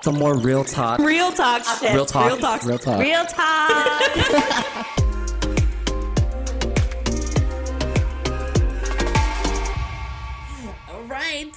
Some more real talk. Real talk shit. Real talk. Real talk. Real talk. Real talk. All right.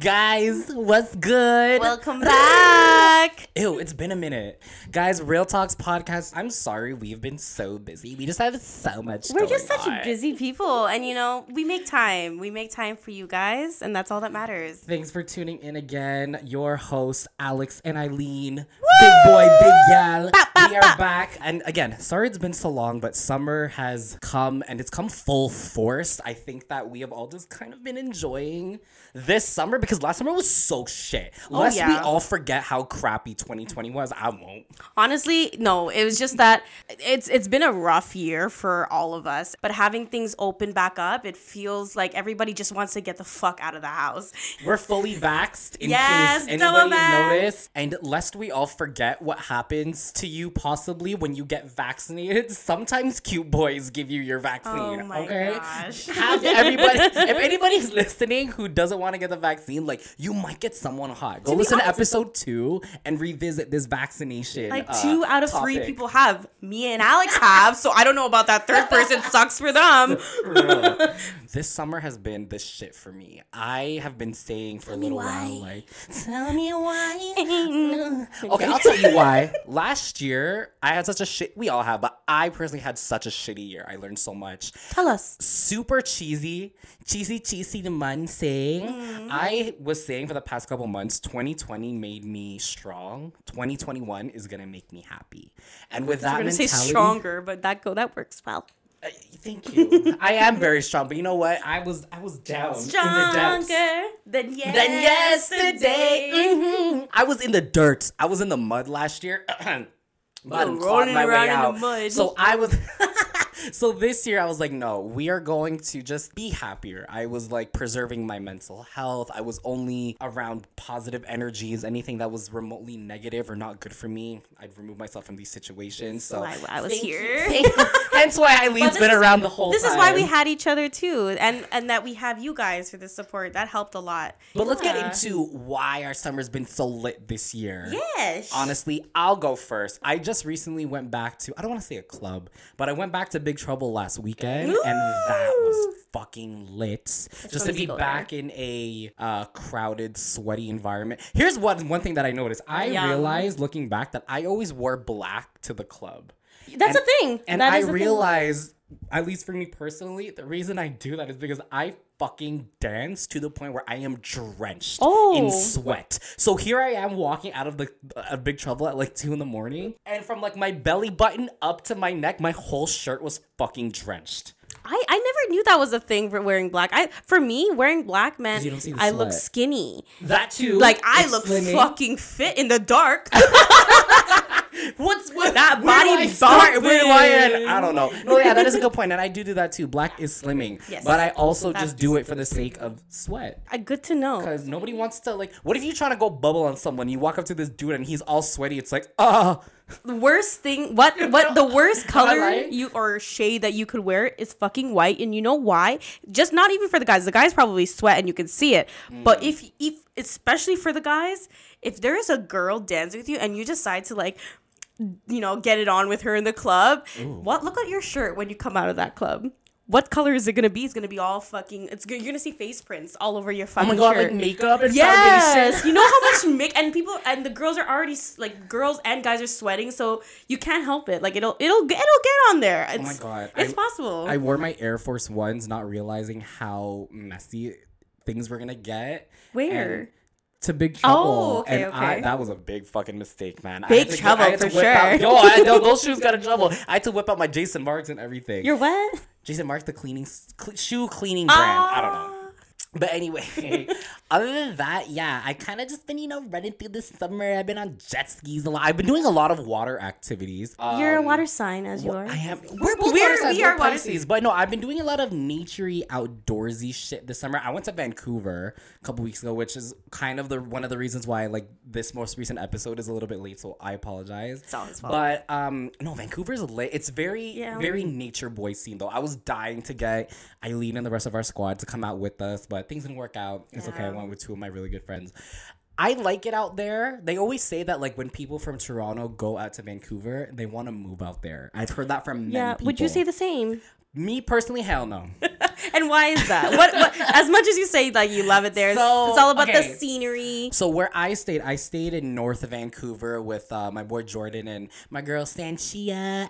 Guys, what's good? Welcome back. Ew, it's been a minute. Guys, Real Talks podcast. I'm sorry we've been so busy. We just have so much We're just such on. busy people, and you know, we make time. We make time for you guys, and that's all that matters. Thanks for tuning in again. Your hosts, Alex and Eileen. Big boy, big gal. we are back. And again, sorry it's been so long, but summer has come and it's come full force. I think that we have all just kind of been enjoying this summer because last summer was so shit. Oh, Lest we yeah. all forget how crappy 2020 was, I won't. Honestly, no. It was just that it's it's been a rough year for all of us. But having things open back up, it feels like everybody just wants to get the fuck out of the house. We're fully vaxxed in Yes, case anybody noticed. And lest we all forget what happens to you possibly when you get vaccinated, sometimes cute boys give you your vaccine. Oh my okay? gosh. Have everybody if anybody's listening who doesn't want to get the vaccine, like you might get someone hot. Go listen to episode two and revisit this vaccination. Like uh, two out of three people have. Me and Alex have, so I don't know about that third person. Sucks for them. This summer has been the shit for me. I have been saying for a little while, like, tell me why. okay, I'll tell you why. Last year, I had such a shit. We all have, but I personally had such a shitty year. I learned so much. Tell us. Super cheesy, cheesy, cheesy to man saying. Mm-hmm. I was saying for the past couple months, 2020 made me strong. 2021 is gonna make me happy. And with that I'm gonna say stronger, but that go that works well. uh, Thank you. I am very strong, but you know what? I was I was down in the depths. Stronger than yesterday. Than yesterday. Mhm. I was in the dirt. I was in the mud last year. And clawed rolling around in the mud. So I was. so this year I was like, no, we are going to just be happier. I was like preserving my mental health. I was only around positive energies. Anything that was remotely negative or not good for me, I'd remove myself from these situations. So I, I was Thank here. Hence why Eileen's this been is- around the whole This time. is why we had each other too, and and that we have you guys for the support. That helped a lot. But let's get into why our summer's been so lit this year. Yes. Honestly, I'll go first. I just recently went back to, I don't want to say a club, but I went back to Big Trouble last weekend, and that was fucking lit. just to be to go back in a uh, crowded, sweaty environment. Here's one, one thing that I noticed. I Yum. realized looking back that I always wore black to the club. That's and- a thing. And That I realize, at least for me personally, the reason I do that is because I fucking dance to the point where I am drenched Oh. in sweat. So here I am walking out of the uh, big trouble at like two in the morning, and from like my belly button up to my neck, my whole shirt was fucking drenched. I, I never knew that was a thing for wearing black. I for me wearing black meant you don't see the I look skinny. That too. Like I look slimming. fucking fit in the dark. What's what That body I start? Where do I end? I don't know. No, yeah, that is a good point, and I do do that too. Black is slimming, Yes. but I also That's- just do it for the sake of sweat. I, good to know. Because nobody wants to like. What if you trying to go bubble on someone? You walk up to this dude and he's all sweaty. It's like, ah, The worst thing, what what the worst color you or shade that you could wear is fucking white, and you know why? Just not even for the guys. The guys probably sweat and you can see it. But if if especially for the guys, if there is a girl dancing with you and you decide to like, you know, get it on with her in the club, what? Look at your shirt when you come out of that club. What color is it gonna be? It's gonna be all fucking. It's good. You're gonna see face prints all over your fucking. oh my god, shirt. like makeup and Yes, foundation. you know how much make and people and the girls are already like girls and guys are sweating, so you can't help it. Like it'll it'll it'll get on there. It's, Oh my God. it's I- possible. I wore my Air Force Ones, not realizing how messy things were gonna get. Where? To Big Trouble. Oh, okay, and I, that was a big fucking mistake, man. I Big go- Trouble, to for whip out- sure. Yo, I, yo, those shoes got in trouble. I had to whip out my Jason Marks and everything. You're what? Jason Marks, the cleaning cl- shoe cleaning ah. brand. I don't know. But anyway, other than that, yeah, I kind of just been, you know, running through the summer. I've been on jet skis a lot. I've been doing a lot of water activities. You're a Um, water sign as you are. I am. We're both We're- water signs, we we're water Pisces, but no, I've been doing a lot of naturey, outdoorsy shit this summer. I went to Vancouver a couple weeks ago, which is kind of the one of the reasons why like this most recent episode is a little bit late. So I apologize. It's all his fault. But um, no, Vancouver's lit. It's very, Yeah. very nature boy scene though. I was dying to get Eileen and the rest of our squad to come out with us, but things didn't work out. It's okay. I went with two of my really good friends. I like it out there. They always say that like when people from Toronto go out to Vancouver, they want to move out there. I've heard that from many Yeah. people. Would you say the same? Me personally? Hell no. And why is that? what, what? As much as you say like you love it there, So, it's all about okay. the scenery. So where I stayed, I stayed in North Vancouver with uh, my boy Jordan and my girl Sanchia.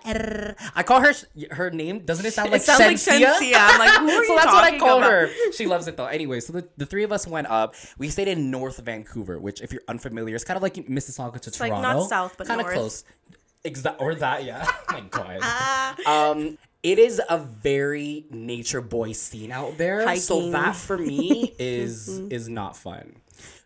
I call her her name. Doesn't it sound like it sounds like. I'm like, who are so you that's what I call about? her. She loves it though. Anyway, so the, the three of us went up. We stayed in North Vancouver, which, if you're unfamiliar, is kind of like Mississauga to like Toronto. not south, but kind of close. Exa- or that, yeah. oh my god. Um, it is a very nature boy scene out there. So that for me is is not fun.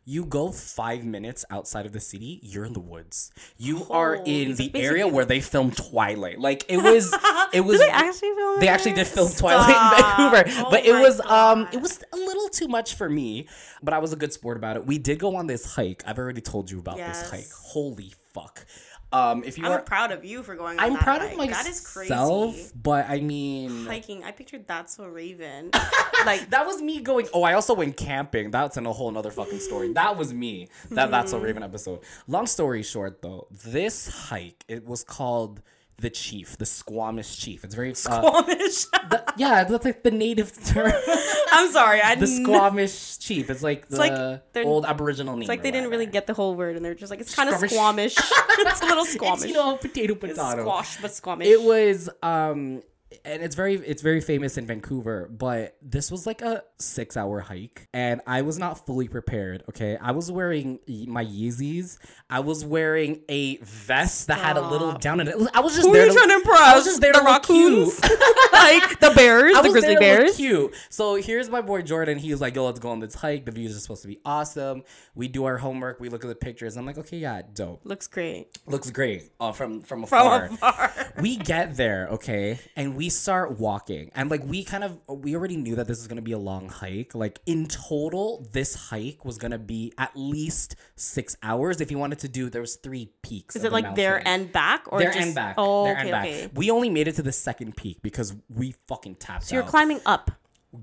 You go five minutes outside of the city, you're in the woods. You are Oh, in the area where they filmed Twilight. Like it was, it was. They actually film? They actually did film Twilight in Vancouver, Oh but it was um it was a little too much for me. But I was a good sport about it. We did go on this hike. I've already told you about Yes. this hike. Holy fuck! Um, if you I'm are, proud of you for going. On I'm proud hike. of myself. That is crazy. But I mean, Hiking. I pictured that's so Raven. like that was me going. Oh, I also went camping. That's in a whole another fucking story. That was me. That that's a Raven episode. Long story short, though, this hike it was called the Chief, the Squamish Chief. It's very uh, Squamish. the- yeah, that's like the native term. I'm sorry. I the Squamish Chief. It's like the like old Aboriginal name. It's like they didn't really get the whole word, and they're just like it's kind of Squamish. it's a little squamish. It's, you know, potato It's potato. squash, but squamish. It was um and it's very it's very famous in Vancouver, but this was like a 6-hour hike and I was not fully prepared, okay? I was wearing my Yeezys. I was wearing a vest that had a little down in it. I was just Who there you trying to impress? I was just there the to raccoons, cute. like the bears, the grizzly to bears. Cute. So here's my boy Jordan. He was like, "Yo, let's go on this hike. The views are supposed to be awesome." We do our homework. We look at the pictures. I'm like, "Okay, yeah, dope. Looks great Looks great uh, from from afar. from afar." afar. we get there, okay, and we start walking, and like we kind of we already knew that this was gonna be a long hike. Like in total, this hike was gonna be at least six hours. If you wanted to do, there was three peaks. Is it the like there mountain. and back, or there just and back? Oh, there okay, and back. okay. We only made it to the second peak because we fucking tapped So you're out. climbing up.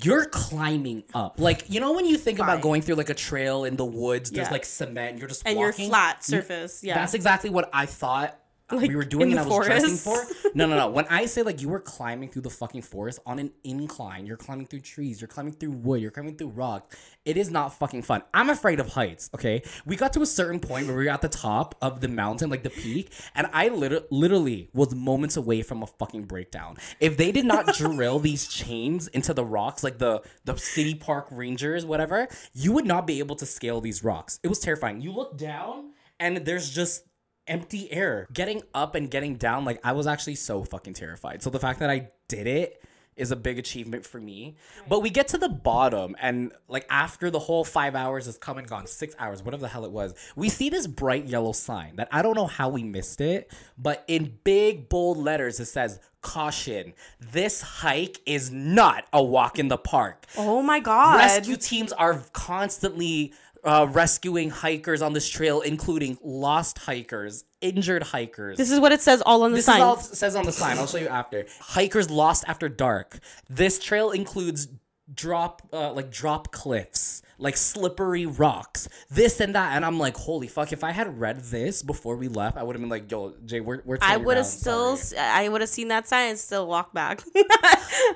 You're climbing up, like you know when you think about going through like a trail in the woods. There's Yeah. like cement. You're just and walking. you're flat surface. Yeah. That's exactly what I thought Like, we were doing in and I was dressing for. No, no, no. When I say like you were climbing through the fucking forest on an incline, you're climbing through trees, you're climbing through wood, you're climbing through rock. It is not fucking fun. I'm afraid of heights, okay? We got to a certain point where we were at the top of the mountain, like the peak, and I liter- literally was moments away from a fucking breakdown. If they did not drill these chains into the rocks, like the the city park rangers, whatever, you would not be able to scale these rocks. It was terrifying. You look down and there's just empty air. Getting up and getting down, like I was actually so fucking terrified. So the fact that I did it is a big achievement for me. But we get to the bottom, and like after the whole five hours has come and gone, six hours, whatever the hell it was, we see this bright yellow sign that I don't know how we missed it, but in big bold letters it says, Caution, this hike is not a walk in the park. oh my god. Rescue teams are constantly uh, rescuing hikers on this trail, including lost hikers, injured hikers. This is what it says all on the This sign. is all it says on the sign. I'll show you after. Hikers lost after dark. This trail includes drop, uh, like drop cliffs, like slippery rocks, this and that. And I'm like, holy fuck! If I had read this before we left, I would have been like, yo, Jay, we're we're. I would have still, sorry." I would have seen that sign and still walked back.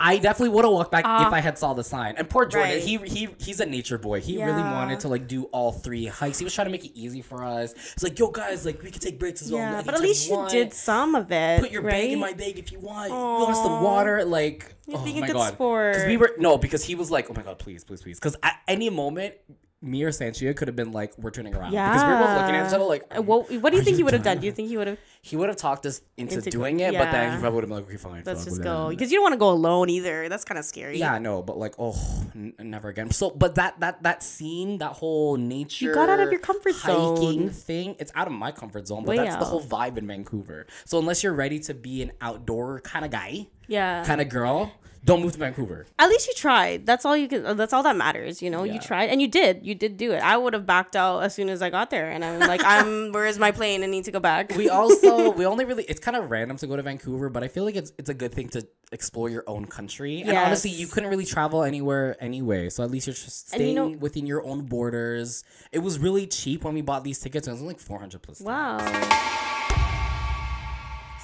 I definitely would have walked back if I had saw the sign. And poor Jordan, Uh, Right. he he he's a nature boy. He really wanted to like do all three hikes. He was trying to make it easy for us. It's like, yo guys, like we could take breaks as well. yeah, but at least you want. did some of it. Put your right? bag in my bag if you want. You want some water? Like, You're oh a my good god. sport. Because we were no, because he was like, oh my god, please, please, please. Because at any moment, me or Sanchia could have been like, we're turning around. Yeah. Because we were both looking at each other like, What, what do you think you he would have done? Do you think he would have? he would have talked us into, Into- doing it, but then he probably would have been like, okay, fine. Let's just go because you don't want to go alone either. That's kind of scary. Yeah, no, but like, oh, n- never again. So, but that that that scene, that whole nature, You got out of your comfort hiking zone. thing. It's out of my comfort zone, but Way that's the whole vibe in Vancouver. So unless you're ready to be an outdoor kind of guy, yeah. kind of girl, don't move to Vancouver. At least you tried. That's all you can. Uh, that's all that matters. You know, Yeah. you tried and you did. You did do it. I would have backed out as soon as I got there, and I'm like, I'm. Where's my plane? I need to go back. We also we only really it's kind of random to go to Vancouver, but I feel like it's it's a good thing to explore your own country. And honestly, you couldn't really travel anywhere anyway, so at least you're just And you staying know- within your own borders. It was really cheap when we bought these tickets. It was like four hundred plus. wow.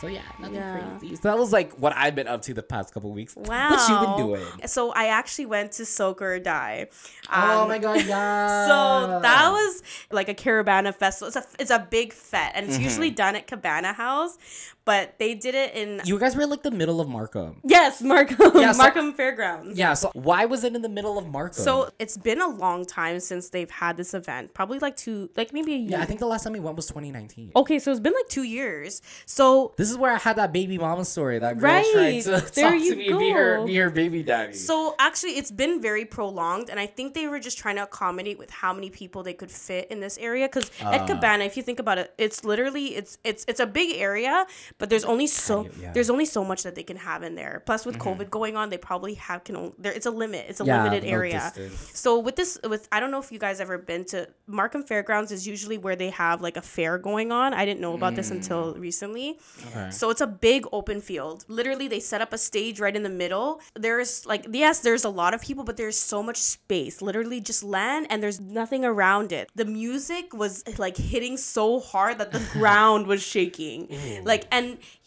So yeah, nothing Yeah. crazy. So that was like what I've been up to the past couple weeks. Wow. What you been doing? So I actually went to Soak or Die. oh Um, my god, yeah. So that was like a Caribana festival. It's a it's a big fete, and it's Mm-hmm. usually done at Cabana House, but they did it in you guys were in like the middle of Markham. yes Markham Yeah, so- Markham Fairgrounds. Yeah, so why was it in the middle of Markham? So it's been a long time since they've had this event. Probably like two, like maybe a year. yeah, I think the last time we went was 2019. Okay, so it's been like two years. So This is where I had that baby mama story. That girl tried Right. to There talk you to me and be her, be her baby daddy. So actually, it's been very prolonged, and I think they were just trying to accommodate with how many people they could fit in this area. Because Ah. at Cabana, if you think about it, it's literally it's it's it's a big area, but there's only so yeah. there's only so much that they can have in there. Plus, with COVID going on, they probably have can only, there. It's a limit. It's a Yeah, limited area. distance. So with this, with I don't know if you guys ever been to Markham Fairgrounds is usually where they have like a fair going on. I didn't know about this until recently. Mm. Okay. So it's a big open field. Literally, they set up a stage right in the middle. There's like, yes, there's a lot of people, but there's so much space. Literally, just land and there's nothing around it. The music was like hitting so hard that the ground was shaking. Like, and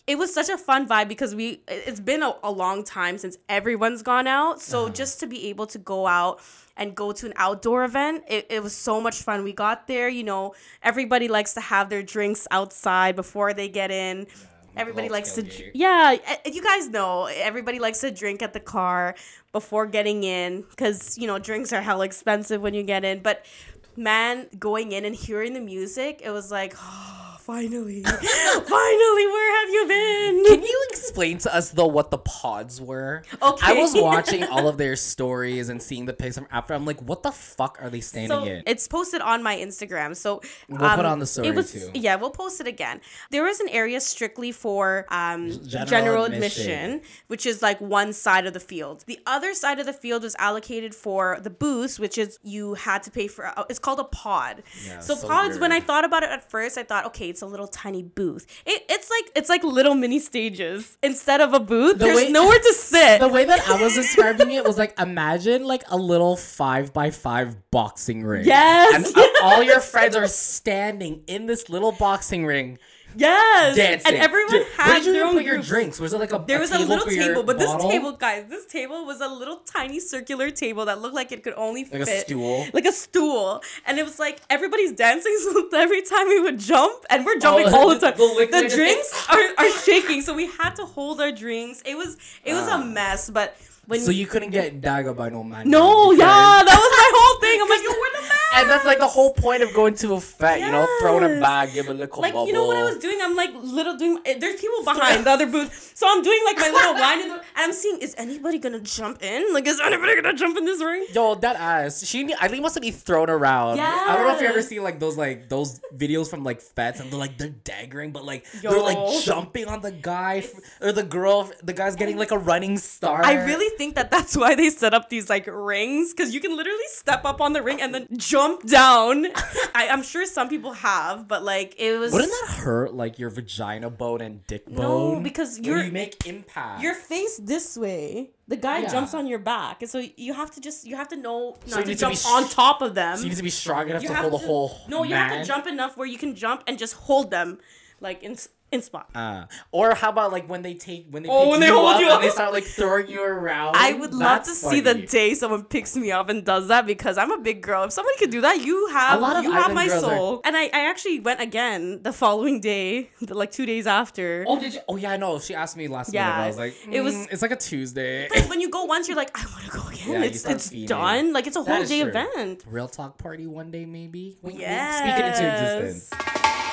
it was such a fun vibe because we, it's been a, a long time since everyone's gone out. So just to be able to go out and go to an outdoor event. It, it was so much fun. We got there, you know, everybody likes to have their drinks outside before they get in. Everybody likes to, dr- yeah. You guys know everybody likes to drink at the car before getting in because you know drinks are hell expensive when you get in. But man, going in and hearing the music, it was like, oh, finally, finally, where have you been? Can you explain to us though what the pods were? Okay. I was watching all of their stories and seeing the pics after. I'm like, what the fuck are they standing So in? it's posted on my Instagram. So We'll put um, on the story, it was, too. Yeah, we'll post it again. There was an area strictly for um, General general, admission. admission. which is like one side of the field. The other side of the field was allocated for the booths, which is you had to pay for. Uh, it's called a pod. Yeah, so, so pods. When I thought about it at first, I thought, okay, it's a little tiny booth. It, it's like it's like little mini stages instead of a booth. The There's way- nowhere to sit. the way that I was describing it was like imagine like a little five by five boxing ring. Yes, And uh, all your friends are standing in this little boxing ring yes, dancing. and everyone had Where did you their own put your drinks? Was it like a There a was a little table, but this table, guys, this table was a little tiny circular table that looked like it could only Like a stool? like a stool, and it was like everybody's dancing. So every time we would jump, and we're jumping Oh, all the the- time, the the, is- drinks are, are shaking. So we had to hold our drinks. It was it was a mess, but when Ah. So you couldn't get dagger by no man. no, yeah, that was my whole thing. I'm like, yo, the. And that's like the whole point of going to a fete, you know, throwing a Yes. bag, give a little like bubble. you know what I was doing? I'm like little doing. eh, There's people behind the other booth, so I'm doing like my little the, and I'm seeing is anybody gonna jump in? Like is anybody gonna jump in this ring? Yo, that ass. She I think must be thrown around. I don't know if you ever Yes. seen like those like those videos from like fetes and they're like they're daggering, but like they're like jumping on the guy f- or the girl. The guy's getting like a running start. I really think that that's why they set up these like rings because you can literally step up on the ring and then jump down. I, I'm sure some people have, but like it was. Wouldn't that hurt like your vagina bone and dick bone? No, because you're- you make impact. your face this way. The guy Yeah. jumps on your back, and so you have to just you have to know So not you to to jump sh- on top of them. so you need to be strong enough You to hold to- whole. No, you have to jump enough where you can jump and just hold them, like in in spot. Uh, or how about like when they take when they Oh, pick when they you hold up you and up. they start like throwing you around. I would love to That's see the day someone picks me up and does that because I'm a big girl. If somebody could do that, you have A lot of you have my girls are- soul. And I, I actually went again the following day, the- like two days after. Oh, did you? Oh, yeah, I know. She asked me last minute. Yeah, I was like, it was- "Mm, It's like a Tuesday. Because when you go once, you're like, I want to go again. Yeah, it's it's feeding. done. Like it's a whole day true. event. Real talk party one day, maybe. Wink, wink. Yes. Speak it into existence.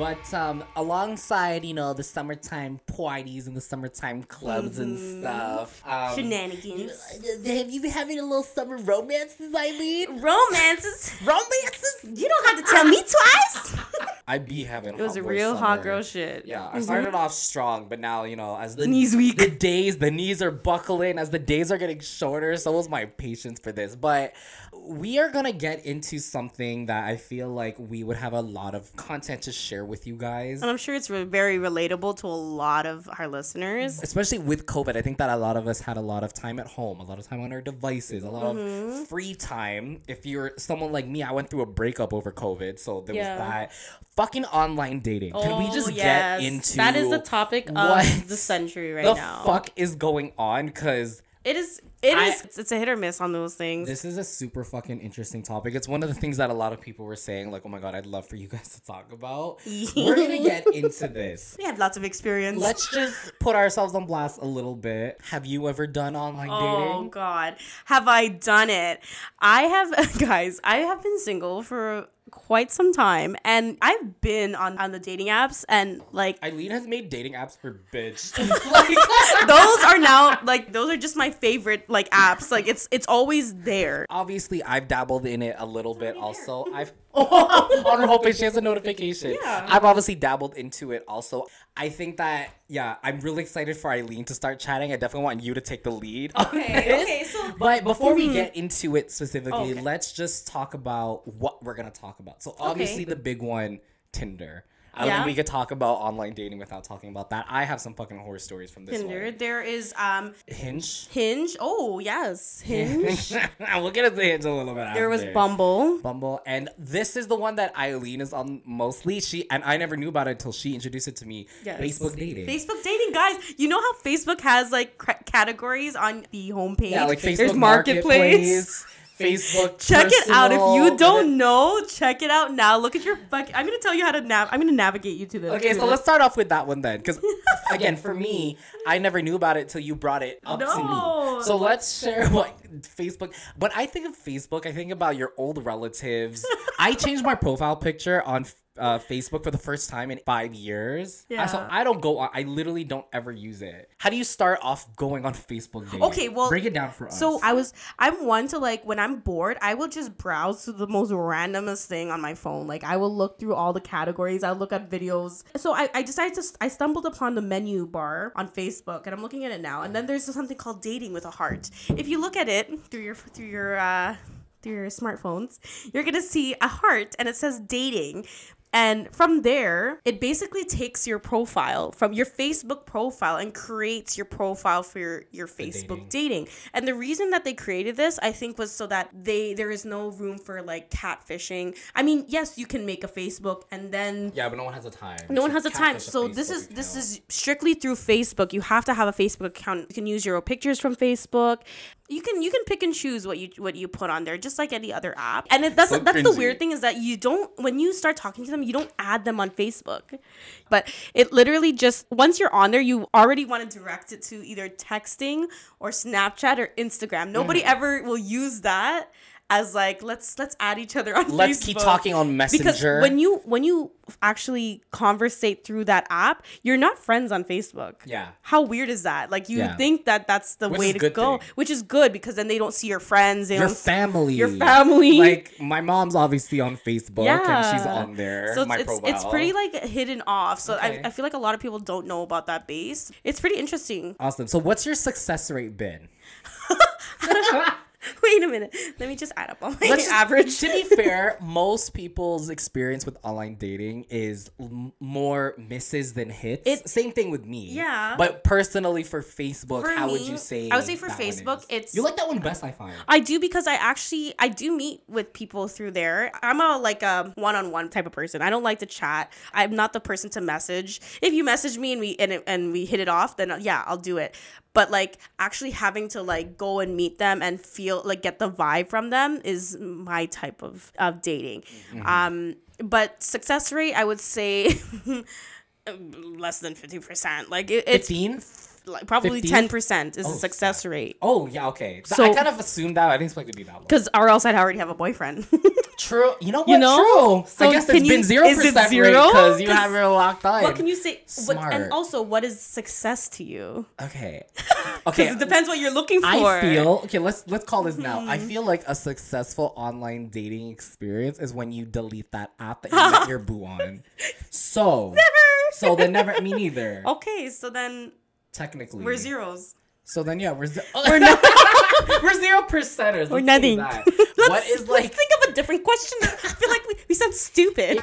But um, alongside, you know, the summertime parties and the summertime clubs and stuff. Um, Shenanigans. Have you been having a little summer romances, Eileen? Romances. Romances? You don't have to tell me twice. I'd be having. It was a real summer. hot girl shit. Yeah, I started mm-hmm. off strong, but now you know as the knees weak, the days, the knees are buckling. As the days are getting shorter, so is my patience for this. But we are gonna get into something that I feel like we would have a lot of content to share with you guys, and I'm sure it's re- very relatable to a lot of our listeners, especially with COVID. I think that a lot of us had a lot of time at home, a lot of time on our devices, a lot mm-hmm. of free time. If you're someone like me, I went through a breakup over COVID, so there yeah. was that. Fucking online dating. Can we just oh, yes. get into that? Is the topic of the century right the now. The fuck is going on? Because it is. It I, is. It's a hit or miss on those things. This is a super fucking interesting topic. It's one of the things that a lot of people were saying, like, "Oh my god, I'd love for you guys to talk about." we're gonna get into this. We have lots of experience. Let's just put ourselves on blast a little bit. Have you ever done online oh, dating? Oh god, have I done it? I have, guys. I have been single for quite some time and I've been on, on the dating apps and like Eileen has made dating apps her bitch. like, those are now like those are just my favorite like apps. Like it's it's always there. Obviously I've dabbled in it a little bit also. I've on her homepage she has a notification. Yeah. I've obviously dabbled into it also. I think that yeah, I'm really excited for Eileen to start chatting. I definitely want you to take the lead. Okay. Okay. So But before we get into it specifically, okay. let's just talk about what we're gonna talk about. So obviously okay. the big one, Tinder. I don't yeah. think we could talk about online dating without talking about that. I have some fucking horror stories from this Tinder. One. There is um Hinge. Hinge. Oh yes, Hinge. we'll get into the Hinge a little bit. There was Bumble. Bumble, and this is the one that Eileen is on mostly. She and I never knew about it until she introduced it to me. Yes. Facebook dating. Facebook dating, guys. You know how Facebook has like c- categories on the homepage. Yeah, like Facebook There's Marketplace. Marketplace Facebook. Check it out if you don't know. Check it out now. Look at your fuck. I'm gonna tell you how to nav. I'm gonna navigate you to this. Okay, so let's start off with that one then, because again, for me, I never knew about it till you brought it up no. to me. So let's share what Facebook. When I think of Facebook, I think about your old relatives. I changed my profile picture on uh, Facebook for the first time in five years. Yeah. So I don't go on. I literally don't ever use it. How do you start off going on Facebook dating? Okay, well, break it down for us. So I was, I'm one to like when I'm bored, I will just browse to the most randomest thing on my phone. Like I will look through all the categories. I look at videos. So I, I decided to, I stumbled upon the menu bar on Facebook, and I'm looking at it now. And then there's something called dating with a heart. If you look at it through your through your uh through your smartphones, you're gonna see a heart and it says dating. And from there, it basically takes your profile from your Facebook profile and creates your profile for your, your Facebook dating. dating. And the reason that they created this, I think, was so that they there is no room for like catfishing. I mean, yes, you can make a Facebook and then Yeah, but no one has the time. No one has the time. So this is account. this is strictly through Facebook. You have to have a Facebook account. You can use your own pictures from Facebook you can you can pick and choose what you what you put on there just like any other app. And it, that's so that's the weird thing is that you don't when you start talking to them you don't add them on facebook. But it literally just once you're on there you already want to direct it to either texting or snapchat or instagram. Nobody mm. ever will use that as like let's let's add each other on let's Facebook. keep talking on messenger. because when you when you actually conversate through that app you're not friends on facebook. Yeah. How weird is that? Like you yeah. think that that's the which way to go thing. which is good because then they don't see your friends they your family. your family. Like my mom's obviously on facebook yeah. and she's on there so it's, it's, it's, pretty like hidden off. So okay. I, I feel like a lot of people don't know about that base. It's pretty interesting. Awesome. So what's your success rate been Wait a minute. Let me just add up all my Let's average. to be fair, most people's experience with online dating is l- more misses than hits. It's same thing with me. Yeah. But personally, for Facebook, for how me, would you say? I would say for Facebook, it's you like that one best. I find I do because I actually I do meet with people through there. I'm a like a one on one type of person. I don't like to chat. I'm not the person to message. If you message me and we and, and we hit it off, then yeah, I'll do it but like actually having to like go and meet them and feel like get the vibe from them is my type of of dating mm-hmm. um but success rate i would say less than 50% like it, it's 15 like probably ten percent is oh, the success rate. Oh yeah, okay. So, I kind of assumed that. I didn't expect it to be that low. Because or else I'd already have a boyfriend. True. You know what? You know? True. So I guess it's you- been zero percent because you 'Cause have it locked on. What can you say? What, Smart. and also, what is success to you? Okay. Okay. it depends what you're looking for. I feel okay. Let's let's call this now. I Mm-hmm. feel like a successful online dating experience is when you delete that app that you met your boo on. So Never. So then never. Me neither. Okay, so then Technically, we're zeros. So then yeah, we're ze- oh. We're not. we're zero percenters. We're nothing. that. What is let's think of a different question. I feel like we, we sound stupid.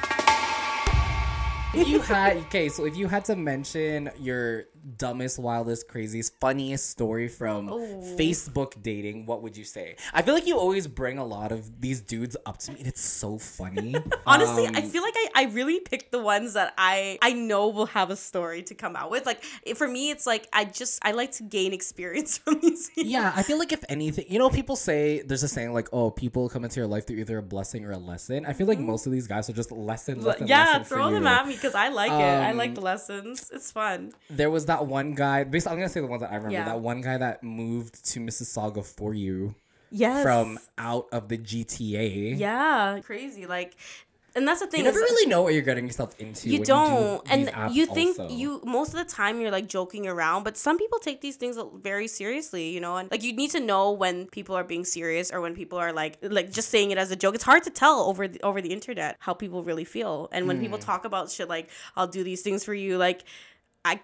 if you had okay? So if you had to mention your dumbest, wildest, craziest, funniest story from Oh. Facebook dating, what would you say? I feel like you always bring a lot of these dudes up to me, and it's so funny. Honestly, I Um, feel like I, I really picked the ones that I I know will have a story to come out with. Like for me, it's like I just I like to gain experience from these. people. Yeah, I feel like if anything, you know, people say there's a saying like, "Oh, people come into your life through either a blessing or a lesson." I feel like most of these guys are just lesson, lesson, yeah, lesson throw them you. at me because I like it. I like Um, the lessons. It's fun. There was that one guy. Basically, I'm gonna say the ones that I remember. Yeah. That one guy that moved to Mississauga for you Yes. from out of the GTA. yeah, crazy. Like, and that's the thing. You never really know what you're getting yourself into. you don't do these and you think also. you most of the time you're like joking around but some people take these things very seriously you know and like you need to know when people are being serious or when people are like like just saying it as a joke it's hard to tell over the, over the internet how people really feel and when Hmm. people talk about shit like i'll do these things for you like I,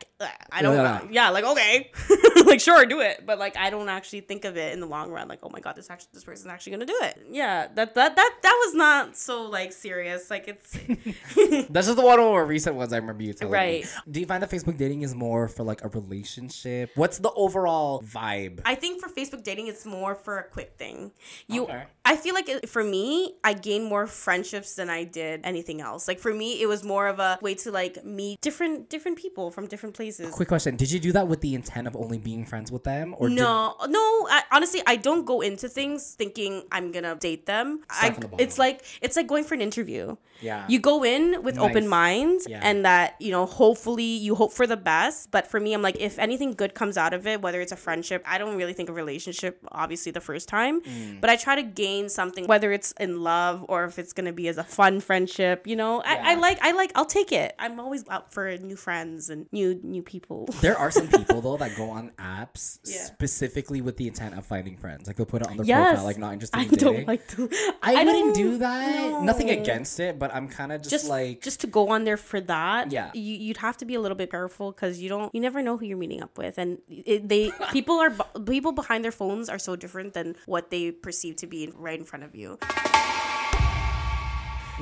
I don't Yeah. yeah like okay like sure do it but like I don't actually think of it in the long run like oh my god this actually this person's actually gonna do it yeah that that that that was not so like serious like it's That's just the one of the more recent ones I remember you telling Right. me. Do you find that Facebook dating is more for like a relationship? What's the overall vibe? I think for Facebook dating, it's more for a quick thing. You, Okay. I feel like it, for me, I gained more friendships than I did anything else. Like for me, it was more of a way to like meet different different people from different places. Quick question: Did you do that with the intent of only being friends with them, or did- No, no. I, honestly, I don't go into things thinking I'm gonna date them. I, it's like it's like going for an interview. Yeah. You go in with open Nice. mind Yeah. and that, you know, hopefully you hope for the best. But for me, I'm like, if anything good comes out of it, whether it's a friendship, I don't really think a relationship, obviously, the first time. Mm. But I try to gain something, whether it's in love or if it's going to be as a fun friendship, you know, I, I like, I like, I'll take it. I'm always out for new friends and new, new people. There are some people though that go on apps Yeah. specifically with the intent of finding friends. Like they'll put it on their Yes. profile, like not interested I dating. don't like to. I, I wouldn't do that. Nothing against it, but I'm kind of just, just like just to go on there for that Yeah. you, you'd have to be a little bit careful because you don't you never know who you're meeting up with and it, they people are people behind their phones are so different than what they perceive to be right in front of you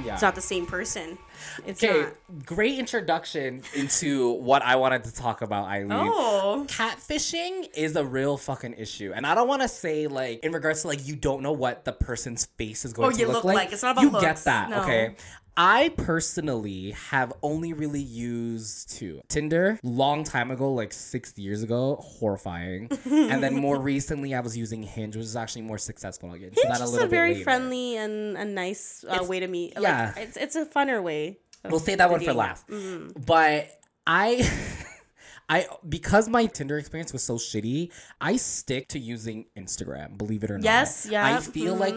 yeah. it's not the same person it's Okay, not great introduction into what I wanted to talk about, Eileen. oh Catfishing is a real fucking issue, and I don't want to say like in regards to like you don't know what the person's face is going Or to you look, look like. like. It's not about you looks. get that, No. okay? I personally have only really used two Tinder long time ago, like six years ago, horrifying, and then more recently I was using Hinge, which is actually more successful. I'll get into it's that a little a very later. friendly and a nice uh, way to meet yeah. like it's, it's a funner way We'll save that one for last. Mhm. But I I because my Tinder experience was so shitty, I stick to using Instagram, believe it or Yes, not. Yes, yeah, I feel like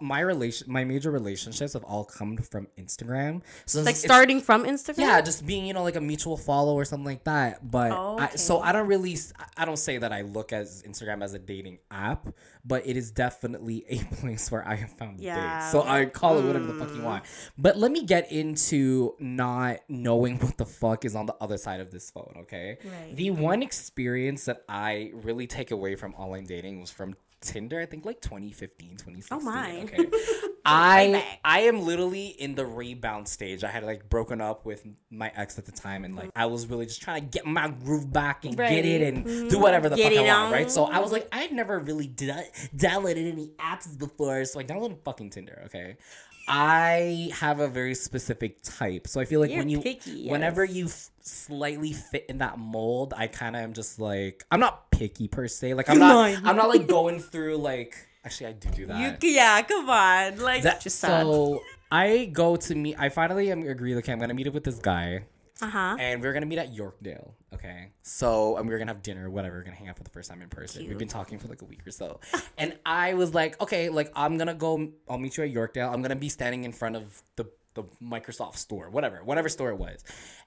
my relation my major relationships have all come from Instagram. So like starting from instagram yeah, just being you know like a mutual follow or something like that. But Oh, I, so. I don't really I don't say that I look at Instagram as a dating app, but it is definitely a place where I have found Yeah. Mm. dates. So I call it whatever the fuck you want. But let me get into not knowing what the fuck is on the other side of this phone. Okay, Right. the one experience that I really take away from online dating was from. Tinder, I think like 2015, 2016. Oh my. Okay. I. I am literally in the rebound stage. I had like broken up with my ex at the time, and like I was really just trying to get my groove back and get it Right. Mm-hmm. and do whatever the Get fuck I want, right? So. I was like, I've never really da- downloaded any apps before, so I downloaded fucking Tinder. Okay. I have a very specific type, so I feel like You're when you, picky, whenever you f- slightly fit in that mold, I kind of am just like, I'm not picky per se. Like I'm not, I'm not like going through like. Actually, I do do that. you yeah come on like That, just sad. so I go to meet. I finally am agree. Okay, I'm gonna meet up with this guy Uh-huh. And we were gonna meet at Yorkdale. Okay. So and we were gonna have dinner, whatever. We are gonna hang out for the first time in person. We've been talking for like a week or so. and I was like, okay, like I'm gonna go. I'll meet you at Yorkdale. I'm gonna be standing in front of the the Microsoft store, whatever, whatever store it was.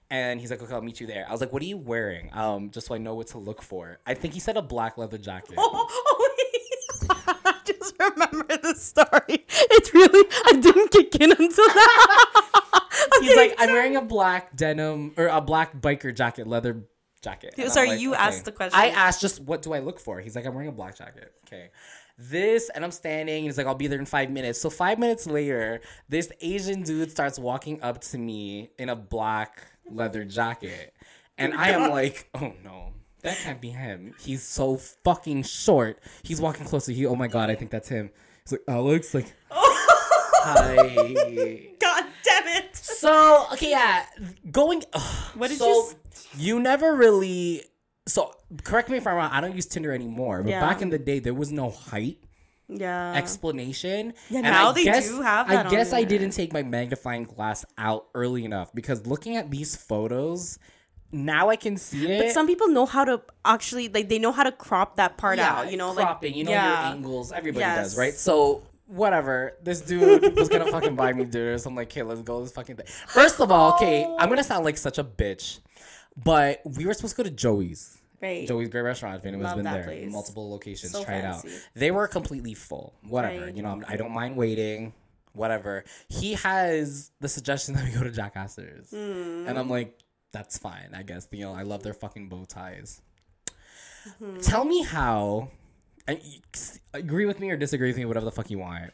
And he's like, okay, I'll meet you there. I was like, what are you wearing? Um, just so I know what to look for. I think he said a black leather jacket. Oh, oh, I just remember the story. It's really I didn't kick in until now. He's like, I'm wearing a black denim or a black biker jacket, leather jacket. And Sorry, like, you okay. asked the question. I asked just what do I look for? He's like, I'm wearing a black jacket. Okay. This and I'm standing. He's like, I'll be there in five minutes. So five minutes later, this Asian dude starts walking up to me in a black leather jacket, and I am like, oh no. That can't be him. He's so fucking short. He's walking closer. He, oh my god, I think that's him. He's like, Alex, like, hi. God damn it. So okay, yeah, going. ugh, What did so you s- you never really. So correct me if I'm wrong. I don't use Tinder anymore, but Yeah. back in the day, there was no height Yeah. explanation. Yeah, And now I they guess, do have that I guess I didn't take my magnifying glass out early enough because looking at these photos, now I can see it. but some people know how to actually like they know how to crop that part out, you know, cropping, like you know yeah. your angles. Everybody Yes. does, right? So whatever. This dude was gonna fucking buy me dinner, so I'm like, okay, let's go. This fucking thing. First of all, okay, I'm gonna sound like such a bitch, but we were supposed to go to Joey's. Right. Joey's Great Restaurant. If anyone's Love been there, place. multiple locations, So try it out. They were completely full. Whatever, Right. you know, I'm, I don't mind waiting. Whatever. He has the suggestion that we go to Jack Astor's, Hmm. and I'm like, that's fine. I guess you know, I love their fucking bow ties. Hmm. Tell me how. And agree with me or disagree with me, whatever the fuck you want.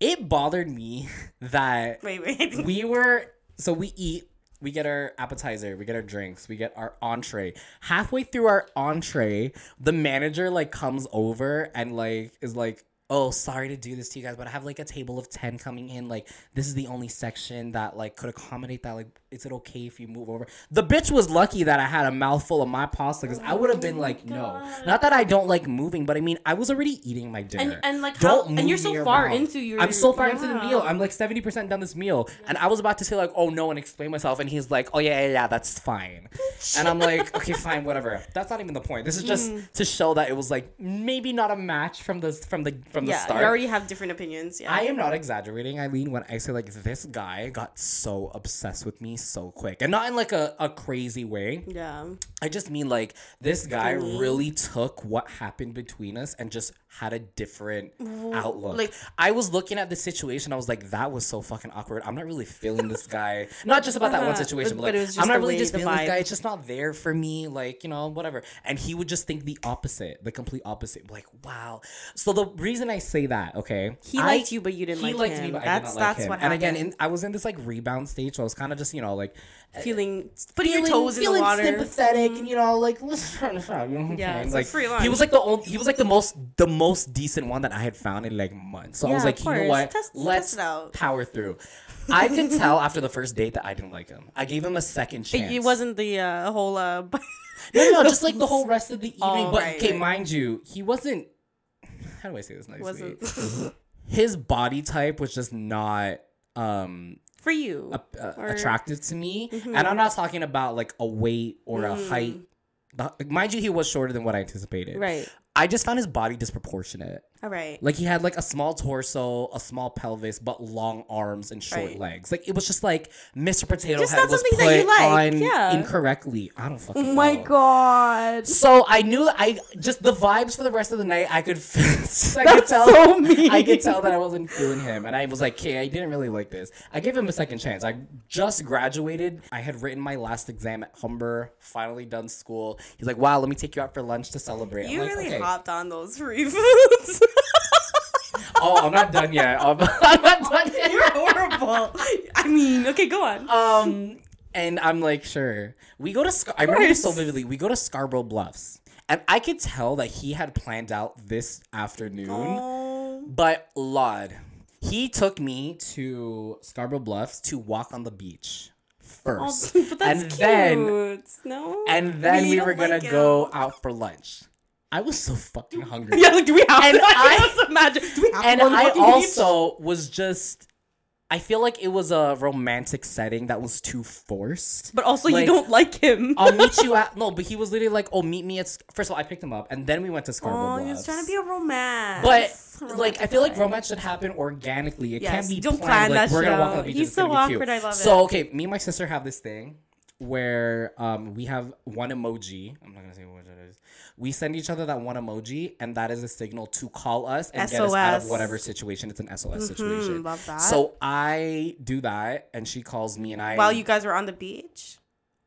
It bothered me that Wait, wait. we were so we eat we get our appetizer we get our drinks we get our entree halfway through our entree the manager like comes over and like is like oh sorry to do this to you guys but i have like a table of 10 coming in. Like this is the only section that like could accommodate that. Like is it okay if you move over? The bitch was lucky that i had a mouthful of my pasta because i would have been like no. Not that i don't like moving but i mean i was already eating my dinner. and like don't how, and you're so far around. into your i'm so far into the meal. I'm like 70% done this meal. And i was about to say like oh no and explain myself. And he's like oh yeah yeah, yeah that's fine. And i'm like okay fine whatever. That's not even the point. This is just Mm. to show that it was like maybe not a match from the from the from the Yeah, start you already have different opinions. Yeah. I am not exaggerating, Eileen, when I say like this guy got so obsessed with me so quick. And not in like a, a crazy way. yeah. I just mean like this guy really took what happened between us and just had a different outlook. like- Like I was looking at the situation, I was like, that was so fucking awkward. I'm not really feeling this guy. Not just about that one Uh-huh. situation, But- but, like I'm not really way, just feeling this guy. It's just not there for me. Like you know, whatever. And he would just think the opposite, the complete opposite. Like wow. So the reason I say that, okay, He I- liked you, but you didn't he like liked him. me, but I that's did not like that's him. what happened. And again, in, I was in this like rebound stage, so I was kind of just you know like feeling putting feeling, your toes in the feeling water. sympathetic, and you know, like let's try this out. You know Yeah, it's a like free he was like the only, he was like the most the most decent one that I had found in like months. So I was like, you know what? Test- test let's out. power through. I could tell after the first date that I didn't like him. I gave him a second chance. it wasn't the uh, whole. Uh, no, no, just like the whole rest of the evening. Oh, but right, okay, right. mind you, he wasn't. How do I say this nicely? His body type was just not. um for you. uh, Or- Mm-hmm. attractive to me. And I'm not talking about like a weight or a height. Mind you, he was shorter than what I anticipated. right. I just found his body disproportionate. All right. Like he had like a small torso, a small pelvis, but long arms and short Right. legs. Like it was just like Mr. Potato Just Head not was something put that you like, on yeah. incorrectly. I don't fucking Oh my know. god. So I knew I just the vibes for the rest of the night. I could, I could That's tell. so mean. I could tell that I wasn't feeling him, and I was like, "Okay, I didn't really like this." I gave him a second chance. I just graduated. I had written my last exam at Humber. Finally done school. He's like, "Wow, let me take you out for lunch to celebrate." You I'm like, really okay. hopped on those free foods. Oh, I'm not done yet. I'm, I'm not done yet. You're horrible. I mean, okay, go on. Um, and I'm like, sure. We go to. Scar- I remember this so vividly. We go to Scarborough Bluffs, and I could tell that he had planned out this afternoon. Oh, But Lord, he took me to Scarborough Bluffs to walk on the beach first, but that's and cute. then no. and then You we were gonna like go out for lunch. I was so fucking hungry. Yeah, like, do we have And to? I- just imagine. Do we have and to go on the I fucking beach? also was just I feel like it was a romantic setting that was too forced. But also, Like, you don't like him. I'll meet you at no, but he was literally like, "Oh, meet me at." First of all, I picked him up, and then we went to Scarborough Oh, Bluffs. he was trying to be a romance. But like, I feel like romance should happen organically. It Yes, can't be don't planned. plan like, that we're shit gonna walk on out. the beach. He's so be cute. awkward, I love it. So okay, me and my sister have this thing where um we have one emoji. I'm not gonna say what it is. We send each other that one emoji, and that is a signal to call us and get us out of whatever situation. It's an SOS situation. love that. So I do that, and she calls me, and I While you guys were on the beach.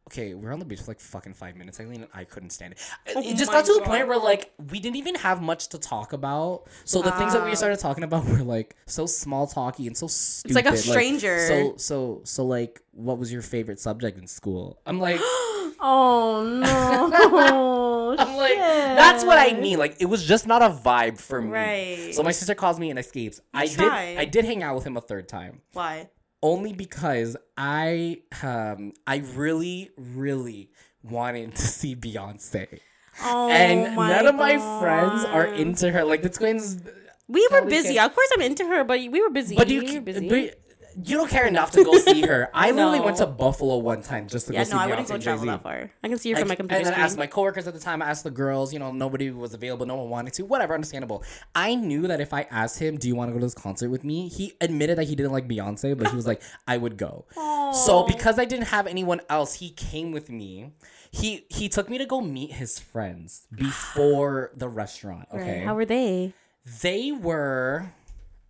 Okay, we we're on the beach for like fucking five minutes. Eileen and I couldn't stand it. Oh it just got to a God. point where like we didn't even have much to talk about. So the things that we started talking about were like so small talky and so stupid. It's like a stranger. so so so like, what was your favorite subject in school? I'm like. Oh no! I'm like, that's what I mean. Like, it was just not a vibe for me. Right. So my sister calls me and escapes. I tried. did. I did hang out with him a third time. Why? Only because I um I really really wanted to see Beyonce. Oh, and none of my God. friends are into her. Like the twins We were busy. can- Of course, I'm into her, but we were busy. but you we were busy. but you don't care enough to go see her. I literally went to Buffalo one time just to yeah, go see no, I Beyonce wouldn't go travel that far. I can see her I- from my computer and then I screen. asked my coworkers at the time. I asked the girls. You know, nobody was available. No one wanted to. Whatever, understandable. I knew that if I asked him, "Do you want to go to this concert with me?" He admitted that he didn't like Beyonce, but he was like, "I would go." So because I didn't have anyone else, he came with me. He he took me to go meet his friends before the restaurant. Okay, Right. How were they? they were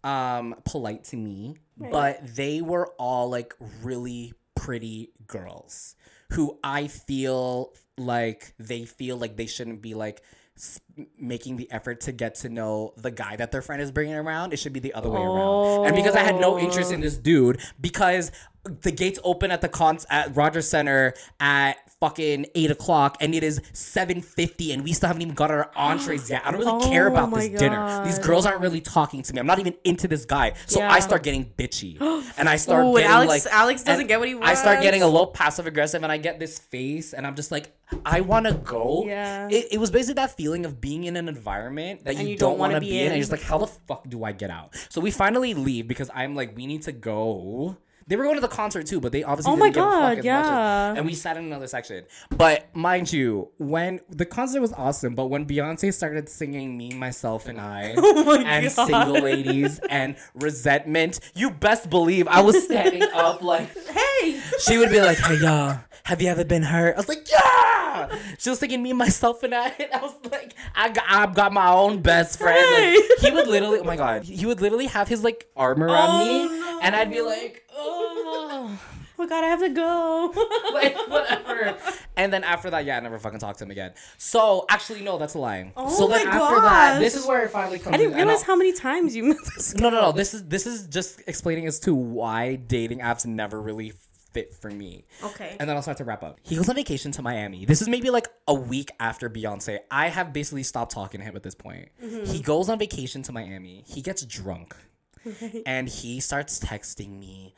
um polite to me but they were all like really pretty girls who i feel like they feel like they shouldn't be like making the effort to get to know the guy that their friend is bringing around it should be the other way around and because i had no interest in this dude because the gates open at the cons at rogers center at fucking 8 o'clock and it is 7.50 and we still haven't even got our entrees yet i don't really care Oh about my this dinner these girls aren't really talking to me. I'm not even into this guy. So Yeah. I start getting bitchy. And I start Ooh, getting Alex- like Alex doesn't get what he wants. I start getting a little passive aggressive and I get this face and I'm just like, I wanna go. Yeah. It, it was basically that feeling of being in an environment that you, you don't, don't wanna wanna be be in. and you're just like, how the fuck do I get out? So we finally leave because I'm like, we need to go. They were going to the concert too, but they obviously Oh didn't my give a fuck God, as much as- yeah. and we sat in another section. But mind you, when the concert was awesome, but when Beyonce started singing "Me, Myself, and I" oh my and God. "Single Ladies" and "Resentment," you best believe I was standing up like Hey! she would be like, "Hey y'all, have you ever been hurt?" I was like, "Yeah." She was singing "Me, Myself, and I," and I was like, "I got, I've got my own best friend." Hey. Like, he would literally, oh my god, he would literally have his like arm around Oh, me, no. and I'd be like, "Oh." Oh my god, I have to go. like whatever. And then after that, yeah, I never fucking talked to him again. So actually, no, that's a lie. Oh so then my after that, this is where it finally comes. I didn't realize how many times you met this guy. No, no, no. This is this is just explaining as to why dating apps never really fit for me. Okay. And then I'll start to wrap up. He goes on vacation to Miami. This is maybe like a week after Beyonce. I have basically stopped talking to him at this point. Mm-hmm. He goes on vacation to Miami. He gets drunk. and he starts texting me,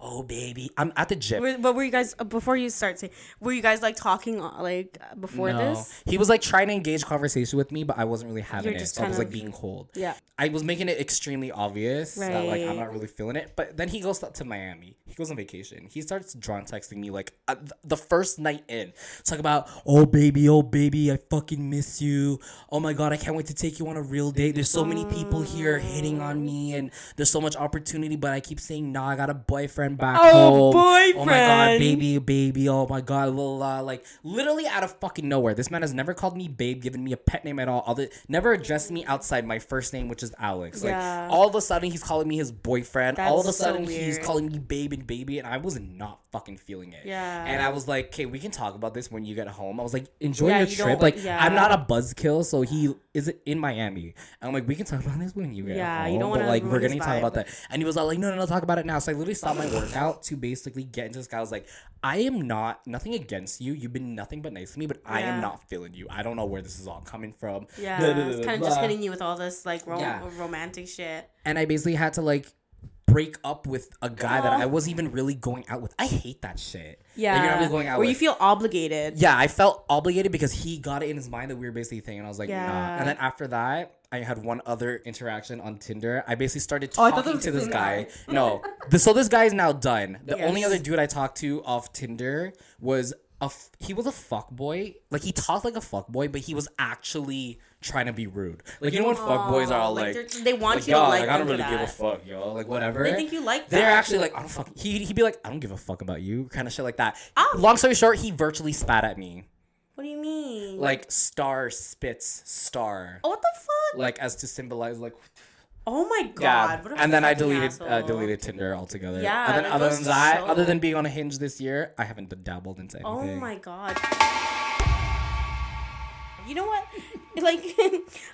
"Oh baby, I'm at the gym." Were- But were you guys uh, before you start saying? Were you guys like talking uh, like uh, before this? He was like trying to engage conversation with me, but I wasn't really having You're it. So I was like being cold. Yeah. I was making it extremely obvious that like I'm not really feeling it. But then he goes to Miami. He goes on vacation. He starts drunk texting me like uh, th- the first night in. Talk about, oh baby, oh baby, I fucking miss you. Oh my god, I can't wait to take you on a real date. There's so many people here hitting on me, and there's so much opportunity. But I keep saying, nah, I got a boyfriend back Oh, home. Oh my god, baby, baby. Oh my god, la, la, like literally out of fucking nowhere. This man has never called me babe, given me a pet name at all. Other never addressed me outside my first name, which is Alex. Like Yeah. all of a sudden he's calling me his boyfriend. That's all of a That's so sudden he's calling me babe and baby, and I was not fucking feeling it. Yeah. And I was like, okay, we can talk about this when you get home. I was like, enjoy Yeah, your you trip. Like yeah. I'm not a buzzkill, so he is in Miami. And I'm like, we can talk about this when you get Yeah, home. you don't wanna like we're gonna talk about that. And he was all like, no, no, no, talk about it now. So I literally stopped my workout to basically get into this guy. I was like, I am not nothing against you. You've been nothing but nice to me, but I am Yeah. not feeling you. I don't know where this is all coming from. Yeah, Blah, blah, blah, it's kind of blah. just hitting you with all this like rom- Yeah. romantic shit. And I basically had to like break up with a guy that I wasn't even really going out with. I hate that shit. Yeah. Like, you're not really going out Where with. you feel obligated. yeah, I felt obligated because he got it in his mind that we were basically thing, and I was like, nah. Yeah. And then after that, I had one other interaction on Tinder. I basically started Oh, I thought that talking was to this guy. No, this, so this guy is now done. The Yes. only other dude I talked to off Tinder was a f- he was a fuck boy. Like he talked like a fuck boy, but he was actually trying to be rude. Like you know when fuck boys are all like, like, they're- want like, you to "Yo, like I don't really give a that." fuck, yo. Like whatever. They think you like They're actually like, I don't fuck. He he'd be like, I don't give a fuck about you, kind of shit like that. Oh. Long story short, he virtually spat at me, What do you mean? like star spits star, oh, what the fuck? like as to symbolize like. Oh my god. Yeah, and then I deleted uh, deleted Tinder altogether. Yeah, and then other than that, show. other than being on a hinge this year, I haven't dabbled into anything. Oh my god. You know what? Like,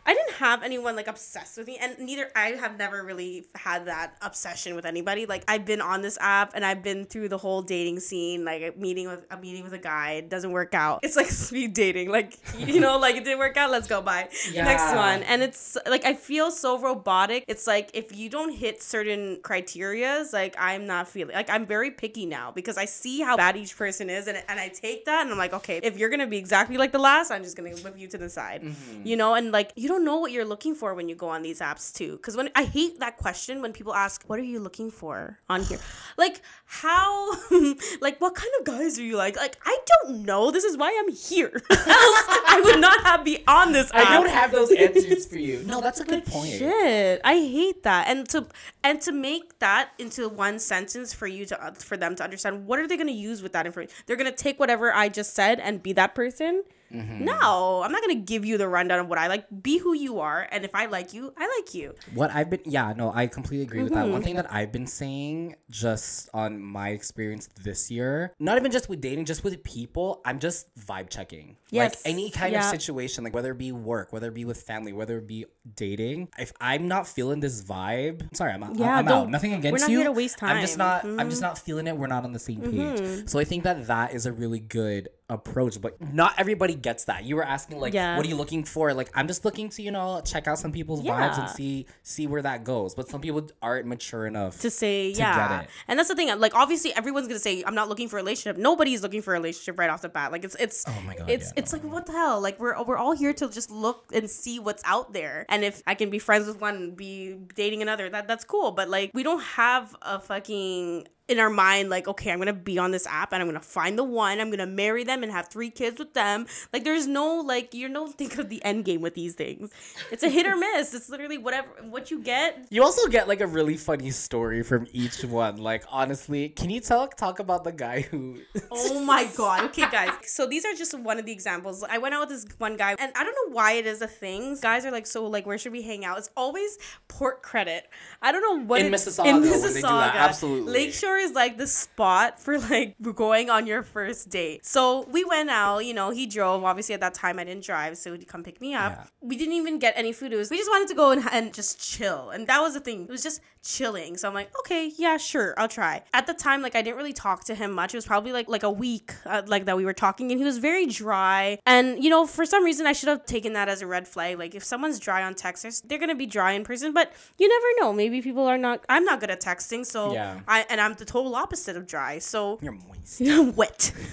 I didn't have anyone like obsessed with me, and neither I have never really had that obsession with anybody. Like, I've been on this app and I've been through the whole dating scene, like a meeting with a meeting with a guy. It doesn't work out. It's like speed dating. Like, you know, like it didn't work out. Let's go. Bye. Next one. And it's like I feel so robotic. It's like if you don't hit certain criterias, like I'm not feeling like I'm very picky now because I see how bad each person is, and and I take that and I'm like, okay, if you're gonna be exactly like the last, I'm just gonna whip you to the side, mm-hmm. You mm. know. And like you don't know what you're looking for when you go on these apps too, because when I hate that question when people ask, what are you looking for on here, like how, like what kind of guys are you like? Like I don't know. This is why I'm here. Else I would not have be on this. I app. don't have those answers for you. No, that's a good point. Shit, I hate that. And to and to make that into one sentence for you to for them to understand what are they going to use with that information? They're going to take whatever I just said and be that person. Mm-hmm. No, I'm not going to give you the rundown of what I like. Be who you are, and if I like you, I like you. What I've been, yeah, no, I completely agree with that. Mm-hmm. One thing that I've been saying, just on my experience this year, not even just with dating, just with people, I'm just vibe checking. Yes. Like any kind of situation, like whether it be work, whether it be with family, whether it be dating. If I'm not feeling this vibe, sorry, I'm, out. Yeah, I'm out. Nothing we're against not you. here to waste time. I'm just time. Mm-hmm. not. I'm just not feeling it. We're not on the same page. So I think that that is a really good approach, but not everybody gets that. You were asking like, Yeah. what are you looking for? Like, I'm just looking to you know check out some people's vibes and see see where that goes. But some people aren't mature enough to say to yeah get it. and that's the thing like obviously everyone's gonna say i'm not looking for a relationship nobody's looking for a relationship right off the bat like it's it's Oh my God, it's yeah, it's like what the hell like we're we're all here to just look and see what's out there and if i can be friends with one and be dating another that that's cool but like we don't have a fucking in our mind like okay i'm gonna be on this app and i'm gonna find the one i'm gonna marry them and have three kids with them like there's no like you don't think of the end game with these things it's a hit or miss it's literally whatever what you get You also get like a really funny story from each one. Like honestly, can you tell talk about the guy who? Oh my god. Okay, guys. So these are just one of the examples. I went out with this one guy, and I don't know why it is a thing. Guys are like, so like, where should we hang out? It's always Port Credit. I don't know what In it- Mississauga, In Mississauga, they do that, absolutely. Lakeshore is like the spot for like going on your first date. So we went out. You know, he drove. Obviously, at that time I didn't drive, so he'd come pick me up. Yeah. We didn't even get any food. It was we just wanted to go and, and just chill, and that was the thing. It was just chilling. So I'm like, okay, yeah, sure, I'll try. At the time, like I didn't really talk to him much. It was probably like like a week, uh, like that we were talking, and he was very dry. And you know, for some reason, I should have taken that as a red flag. Like if someone's dry on text, they're- they're gonna be dry in person. But you never know. Maybe people are not. I'm not good at texting, so Yeah. I and I'm the total opposite of dry. So You're moist You're wet,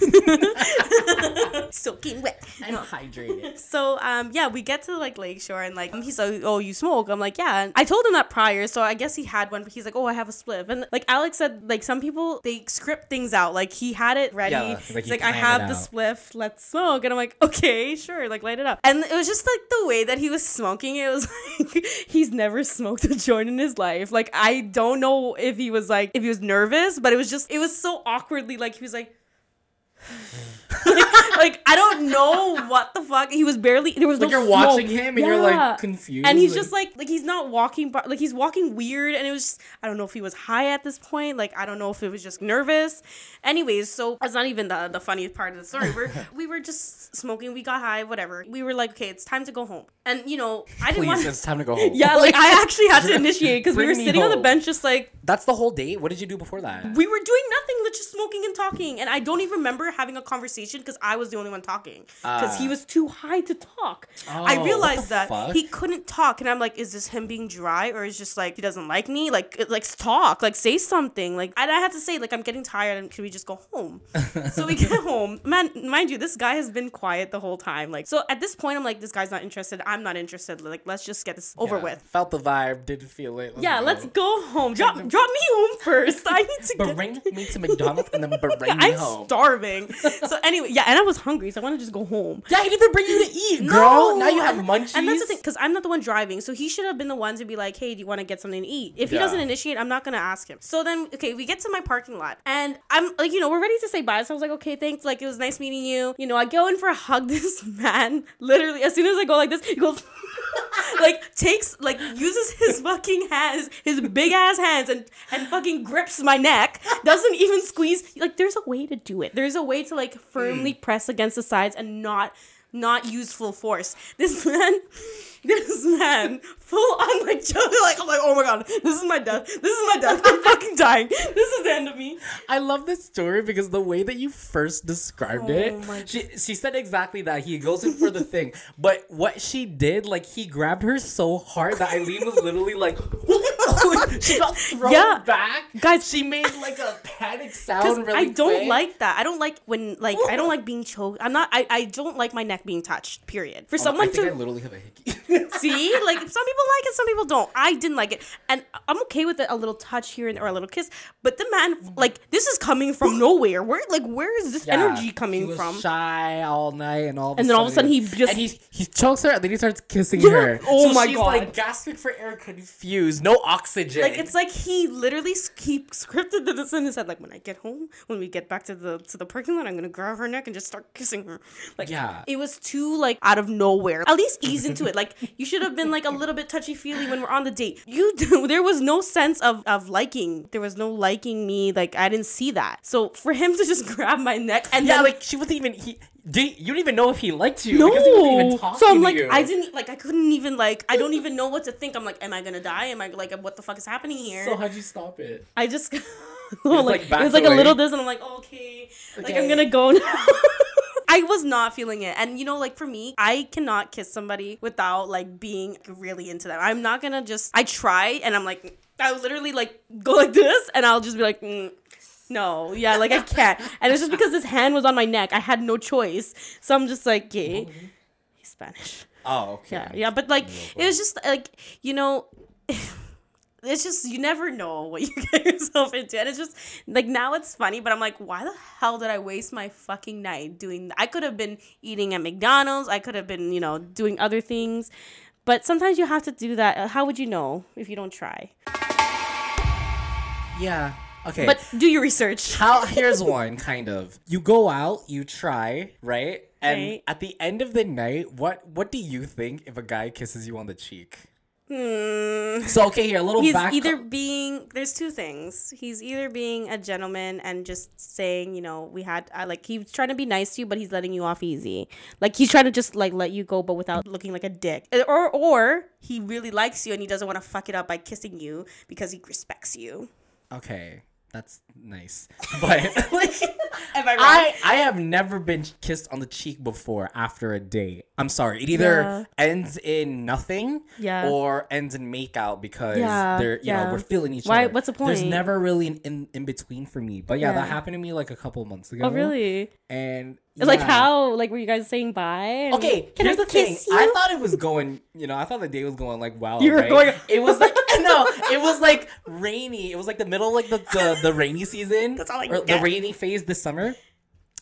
soaking wet. and hydrated. So um yeah, we get to like Lakeshore and like he's like, Oh, you smoke? I'm like, Yeah. And I told him that prior, so I guess he had one, but he's like, Oh, I have a spliff. And like Alex said, like some people they script things out. Like he had it ready. Yeah, like like, I have the spliff, let's smoke. And I'm like, Okay, sure, like light it up. And it was just like the way that he was smoking, it was like he's never smoked a joint in his life. Like I don't know if he was like if he was nervous, but it was just it was so awkwardly like he was like like I don't know what the fuck. He was barely there was Like no you're watching him and you're like confused. And he's like- just like like he's not walking but like he's walking weird and it was just, I don't know if he was high at this point. Like I don't know if it was just nervous. Anyways, so that's not even the the funniest part of the story. We're we were just smoking, we got high, whatever. We were like, okay, it's time to go home. And you know, I didn't want it's time to go home. Yeah, like I actually had to initiate because we were sitting on the bench just like That's the whole date. What did you do before that? we were doing nothing but just smoking and talking and i don't even remember having a conversation because I was the only one talking because he Ah. was too high to talk. I Oh, what realized that fuck? he couldn't talk, and I'm like, is this him being dry or is just like he doesn't like me? Like, like talk, like say something. Like, and I had to say, like, I'm getting tired, and can we just go home? so we get home. Man, mind you, this guy has been quiet the whole time. Like, so at this point, I'm like, this guy's not interested. I'm not interested. Like, let's just get this over Yeah. with. Felt the vibe, didn't feel it. Yeah, let's go home. Drop, drop me home first. I need to get. Bring me to McDonald's and then bring me home. I'm starving. So anyway, yeah, and I was hungry, so I want to just go home. yeah, he didn't even bring you to eat, girl. now you have and- munchies. And that's the thing, because I'm not the one driving, so he should have been the one to be like, "Hey, do you want to get something to eat?" If he doesn't initiate, I'm not gonna ask him. So then, okay, we get to my parking lot, and I'm like, you know, we're ready to say bye. So I was like, "Okay, thanks. Like, it was nice meeting you." You know, I go in for a hug. This man, literally, as soon as I go like this, he goes. like takes like uses his fucking hands his big ass hands and and fucking grips my neck. Doesn't even squeeze. Like there's a way to do it. There's a way to like firmly mm. press against the sides and not not use full force. This man this man full on like joke like i'm like oh my god this is my death this is my death i'm fucking dying this is the end of me I love this story because the way that you first described Oh it, she she said exactly that. He goes in for the thing, but what she did, like he grabbed her so hard that Eileen was literally like, she got thrown Yeah. back. Guys- she made like a panic sound. Really I don't quick. like that. I don't like when like I don't like being choked. I'm not. I, I don't like my neck being touched. Period. For Oh, someone I to I literally have a hickey. See, like some people like it, some people don't. I didn't like it, and I'm okay with it, a little touch here and or a little kiss. But the man, mm-hmm. like this is coming from nowhere. Where like where is this Yeah, energy he coming was from? Shy all night, and all. Of And then all of a sudden he just- and he he chokes her, and then he starts kissing Yeah. her. Oh my she's God. like gasping for air, confused, no oxygen. Like it's like he literally s- he scripted this in his head. Like when I get home, when we get back to the to the parking lot, I'm gonna grab her neck and just start kissing her. Like Yeah. it was too like out of nowhere. At least ease into it. Like you should have been like a little bit touchy feely when we're on the date. You do. There was no sense of of liking. There was no liking me. Like I didn't see that. So for him to just grab my neck and yeah, then like she wasn't even he. Did, you don't even know if he liked you no. because he wasn't even talking So I'm to like, you. I didn't like, I couldn't even like, I don't even know what to think. I'm like, am I gonna die? Am I like, what the fuck is happening here? So how'd you stop it? I just like, like, it was like a little this, and I'm like, okay, like I'm gonna go now. I was not feeling it, and you know, like for me, I cannot kiss somebody without like being really into them. I'm not gonna just. I try, and I'm like, I literally like go like this, and I'll just be like. Mm. No, yeah, like I can't, and it's just because his hand was on my neck. I had no choice, so I'm just like, yeah, he's Spanish. Oh, okay. Yeah, yeah, but like it was just like you know, it's just you never know what you get yourself into, and it's just like now it's funny, but I'm like, why the hell did I waste my fucking night doing? I could have been eating at McDonald's. I could have been you know doing other things, but sometimes you have to do that. Uh, how would you know if you don't try? Yeah. Okay. But do your research. how? Here's one kind of. You go out, you try, right? And Right. at the end of the night, what what do you think if a guy kisses you on the cheek? Hmm. So okay, here a little He's back. either being there's two things. He's either being a gentleman and just saying, you know, we had I like he's trying to be nice to you, but he's letting you off easy. Like he's trying to just like let you go, but without looking like a dick. Or or he really likes you and he doesn't want to fuck it up by kissing you because he respects you. okay, that's nice, but like. Am I I I have never been kissed on the cheek before after a date. I'm sorry. It either Yeah. ends in nothing Yeah. or ends in make out because Yeah, they're you yeah. know we're feeling each Why- other. what's the point? There's never really an in, in between for me. But yeah, that happened to me like a couple months ago. Oh really? And Like how? Like were you guys saying bye? Okay, Can here's I the thing. you? I thought it was going, you know, I thought the day was going like wow. You were right? going- It was like no, it was like rainy. It was like the middle, of, like the the, the rainy season. That's all I or the rainy phase this summer.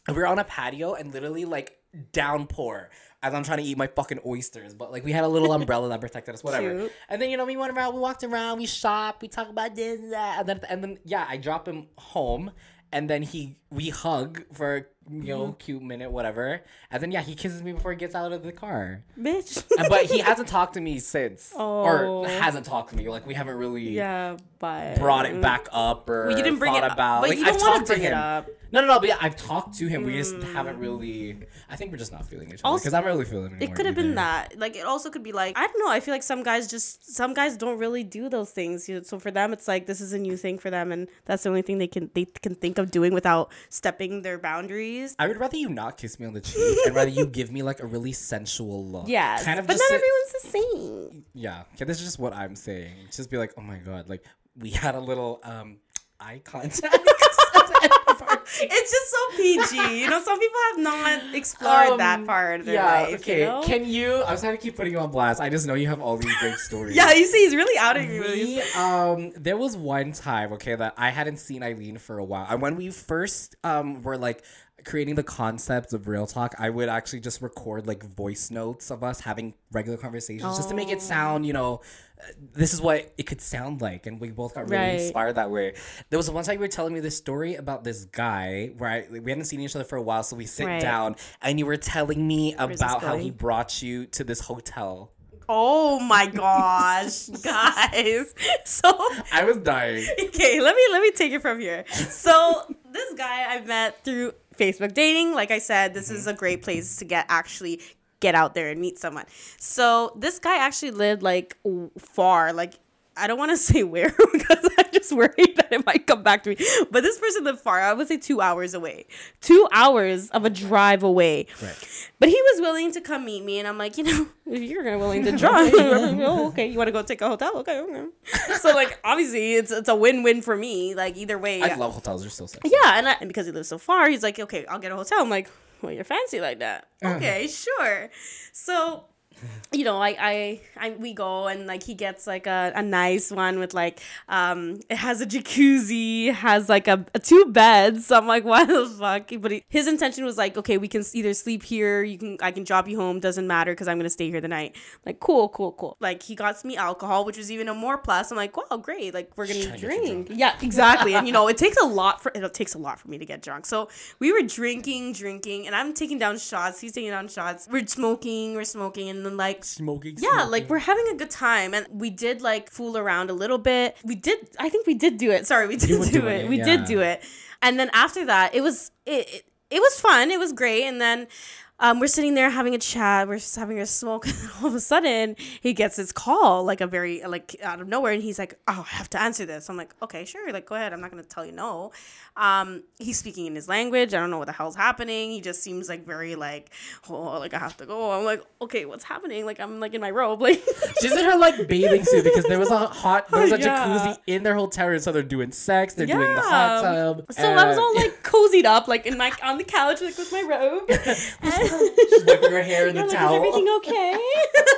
And we were on a patio and literally like downpour as I'm trying to eat my fucking oysters. But like we had a little umbrella that protected us, whatever. Cute. And then you know we went around, we walked around, we shopped, we talked about this and that, and then and then yeah, I drop him home. And then he, we hug for you know, Mm-hmm. cute minute, whatever. And then yeah, he kisses me before he gets out of the car. bitch. And- but he hasn't talked to me since, Oh. or hasn't talked to me. Like we haven't really yeah, but brought it back up or Well, you didn't bring thought it up, about. but like you I've don't wanna talked to bring it him. up. No, no, no. But yeah, I've talked to him. We just haven't really. I think we're just not feeling each other Also- because I'm really feeling It could have been that. Like it also could be like I don't know. I feel like some guys just some guys don't really do those things. You- So for them, it's like this is a new thing for them, and that's the only thing they can they can think of doing without stepping their boundaries. Boundaries. I would rather you not kiss me on the cheek and rather you give me like a really sensual look. Yeah, kind of but just not say- everyone's the same. Yeah, okay, this is just what I'm saying. Just be like, oh my god, like we had a little um eye contact. It's just so PG. You know, some people have not explored that Um, part of their yeah, life. okay. You know? Can you? I'm trying to keep putting you on blast. I just know you have all these great stories. yeah, you see, he's really outing me. with um, there was one time, okay, that I hadn't seen Eileen for a while, and when we first um were like creating the concept of real talk, I would actually just record like voice notes of us having regular conversations, just to make it Oh. sound, you know, uh, this is what it could sound like, and we both got really Right. inspired that way. There was one time you were telling me this story about this guy where I, we hadn't seen each other for a while, so we sit Right. down, and you were telling me this about how he brought you to this hotel. Oh my gosh, guys. So I was dying. okay, let me let me take it from here. So this guy I met through Facebook dating. Like I said, this is mm-hmm. a great place to get actually get out there and meet someone. So this guy actually lived like far, like I don't want to say where because I'm just worried that it might come back to me. But this person lived far. I would say two hours away. Two hours of a drive away. Right. But he was willing to come meet me, and I'm like, you know, if you're gonna willing to drive, oh, okay, you want to go take a hotel, okay, okay. So like, obviously, it's it's a win win for me. Like either way, I love hotels. They're so sexy. yeah, and, I, and because he lives so far, he's like, okay, I'll get a hotel. I'm like, well, you're fancy like that. Uh-huh. Okay, sure. So, you know, I, I, I, we go and like he gets like a, a nice one with like, um, it has a jacuzzi, has like a, a two beds. So I'm like, why the fuck? But he, his intention was like, okay, we can either sleep here, you can, I can drop you home, doesn't matter because I'm gonna stay here the night. Like, cool, cool, cool. Like he got me alcohol, which was even a more plus. I'm like, wow, great. Like we're gonna drink. Yeah, exactly. and you know, it takes a lot for it takes a lot for me to get drunk. So we were drinking, drinking, and I'm taking down shots. He's taking down shots. We're smoking, we're smoking, and then like Smoking. yeah, like we're having a good time, and we did like fool around a little bit. We did, I think we did do it. Sorry, we did do it. it, We yeah. did do it, and then after that, it was it, it. It was fun. It was great, and then. Um, we're sitting there having a chat. We're just having a smoke. And all of a sudden, he gets his call, like a very like out of nowhere, and he's like, "Oh, I have to answer this." I'm like, "Okay, sure. Like, go ahead. I'm not gonna tell you no." Um, he's speaking in his language. I don't know what the hell's happening. He just seems like very like, "Oh, like I have to go." I'm like, "Okay, what's happening?" Like I'm like in my robe, like. She's in her like bathing suit because there was a hot, there was a Yeah. jacuzzi in their hotel room, so they're doing sex, they're doing the hot tub. So I was all like cozied up, like in my on the couch, like with my robe. she's wiping her hair in the like, towel, Is everything okay?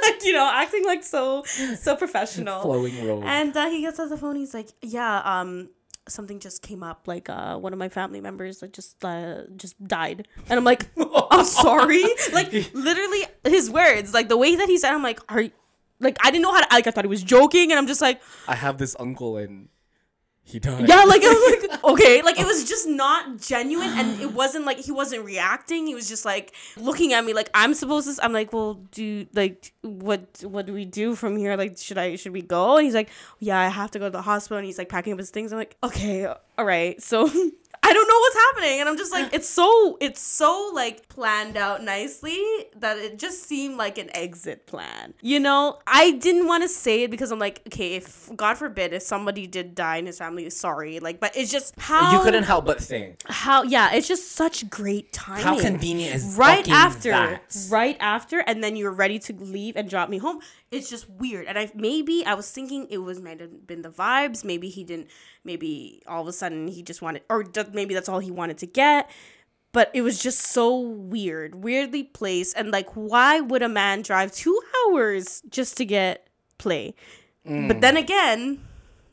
like, you know, acting like so so professional. flowing robe. And uh, he gets on the phone. He's like, "Yeah, um, something just came up. Like, uh, one of my family members like just uh, just died." And I'm like, "I'm sorry." Like, literally, his words, like the way that he said, I'm like, "Are you?" Like, I didn't know how to. Like, I thought he was joking, and I'm just like, I have this uncle and he died. yeah, like I was like, okay, like it was just not genuine, and it wasn't like he wasn't reacting. He was just like looking at me like I'm supposed to. I'm like, well, do like what? What do we do from here? Like, should I? Should we go? And he's like, yeah, I have to go to the hospital. And he's like packing up his things. I'm like, okay, all right. So I don't know what's happening, and I'm just like, uh. it's so it's so like planned out nicely that it just seemed like an exit plan. You know, I didn't want to say it because I'm like, okay, if God forbid if somebody did die in his family, sorry, like, but it's just how You couldn't help but think how yeah, it's just such great timing. how convenient is Right after, that? right after, and then you're ready to leave and drop me home. It's just weird, and I maybe I was thinking it was might have been the vibes. Maybe he didn't. Maybe all of a sudden he just wanted, or maybe that's all he wanted to get. But it was just so weird, weirdly placed, and like, why would a man drive two hours just to get play? Mm. But then again,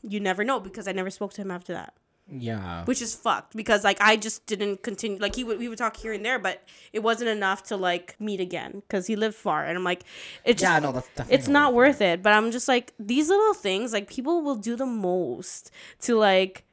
you never know because I never spoke to him after that Yeah. which is fucked because like I just didn't continue like he would we would talk here and there but it wasn't enough to like meet again because he lived far and I'm like it just Yeah, no, that's definitely it's not worth it but I'm just like these little things like people will do the most to like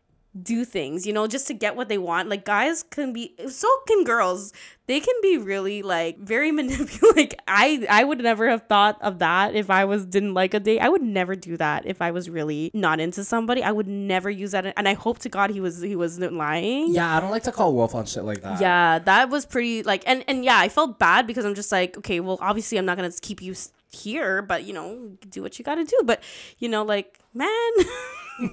do things you know just to get what they want. Like guys can be so can girls. They can be really like very manipulative like i i would never have thought of that if i was didn't like a date. I would never do that if i was really not into somebody. I would never use that and i hope to god he was he wasn't lying. Yeah, I don't like to call wolf on shit like that. yeah that was pretty like and and yeah i felt bad because i'm just like okay well obviously i'm not gonna keep you here but you know do what you gotta do but you know like man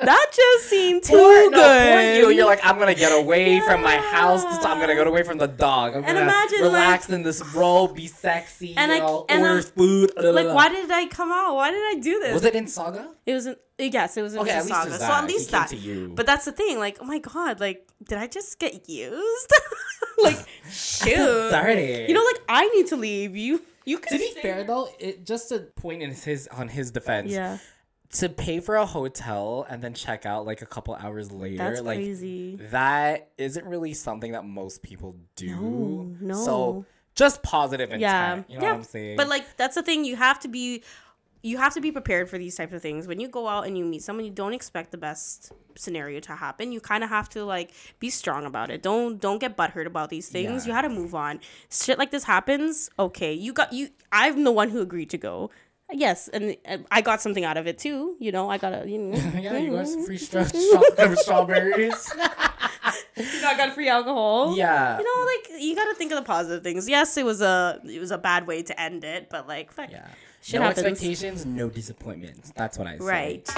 that just seemed too Poor, good. no, you. You're like, I'm gonna get away from my house. This time I'm gonna get away from the dog. I'm And gonna imagine, relax in this robe, be sexy, And you I- know, and order I'm- food. like, why did I come out? Why did I do this? Was it in Sauga? It was in yes, it was in Okay, at least So at least that. you. But that's the thing. Like, oh my god, like, did I just get used? like, shoot. Sorry. You know, like I need to leave. You, you. to be fair though, it just a point in his on his defense. Yeah, To pay for a hotel and then check out like a couple hours later, that's like crazy. that isn't really something that most people do. No, no. So just positive intent. Yeah, You know yeah. what I'm saying? But like, that's the thing. You have to be. You have to be prepared for these types of things. When you go out and you meet someone, you don't expect the best scenario to happen. You kind of have to like be strong about it. Don't don't get butthurt about these things. Yeah. You had to move on. Shit like this happens. Okay, you got you. I'm the one who agreed to go. Yes, and I got something out of it too. You know, I got a you know, yeah, you got some free stra- stra- strawberries. you know, I got free alcohol. yeah. You know, like you got to think of the positive things. Yes, it was a it was a bad way to end it, but like, fuck, Yeah. Shit no happens. expectations, no disappointments. That's what I say. Right.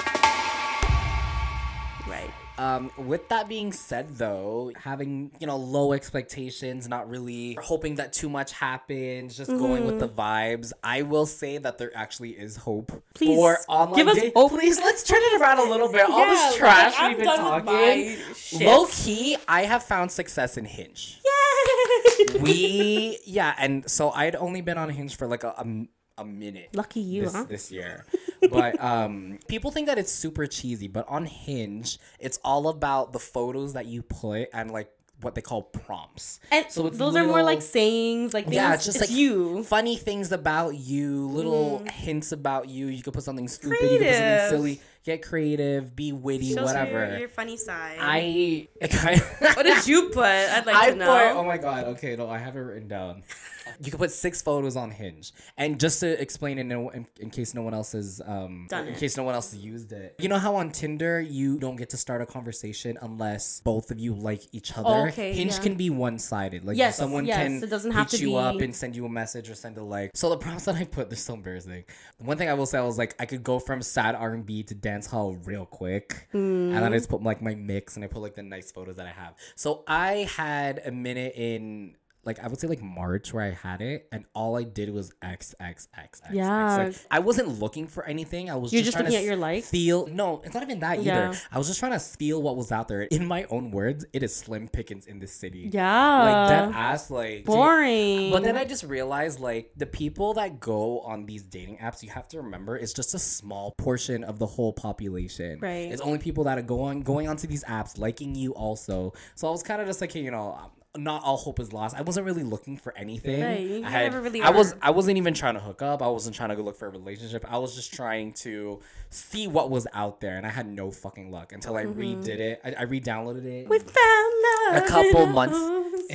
Right. Um, with that being said, though, having you know low expectations, not really hoping that too much happens, just going with the vibes. I will say that there actually is hope Mm-hmm. Please, for online. give us dating. hope. Please, let's turn it around a little bit. All this trash like, we've I'm been talking. Low key, I have found success in Hinge. Yay! We yeah, and so I'd only been on Hinge for like a. a a minute. Lucky you, this, huh? this year. but um people think that it's super cheesy, but on Hinge, it's all about the photos that you put and like what they call prompts. and So it's those are more like sayings, like things, yeah, it's just like you. funny things about you, little hints about you. You could put something stupid, you could put something silly, get creative, be witty, Shows whatever. Your, your funny side. I kind what did you put? I'd like I to know. put oh my god, okay, no, I have it written down. You can put six photos on Hinge, and just to explain it, no, in, in case no one else has um, Done in it. case no one else has used it. You know how on Tinder you don't get to start a conversation unless both of you like each other. Okay, Hinge yeah. can be one sided. Like Yes, someone yes, can it doesn't have hit to you up and send you a message or send a like. So the prompts that I put, they're so embarrassing. One thing I will say, I was like, I could go from sad R and B to dance hall real quick, and then I just put like my mix and I put like the nice photos that I have. So I had a minute in. Like I would say, like March, where I had it, and all I did was X X X X. Yeah. Like, I wasn't looking for anything. I was You're just, just trying looking to at your life? Feel no, it's not even that either. Yeah. I was just trying to feel what was out there. In my own words, it is slim pickings in this city. yeah. Like dead ass, like Boring. but then I just realized like the people that go on these dating apps, you have to remember it's just a small portion of the whole population. Right. It's only people that are going going onto these apps, liking you also. So I was kind of just like, hey, you know, not all hope is lost. I wasn't really looking for anything. Right, I had, never really I was I wasn't even trying to hook up. I wasn't trying to go look for a relationship. I was just trying to see what was out there, and I had no fucking luck until I mm-hmm. redid it. I, I re-downloaded it we found love. a couple months.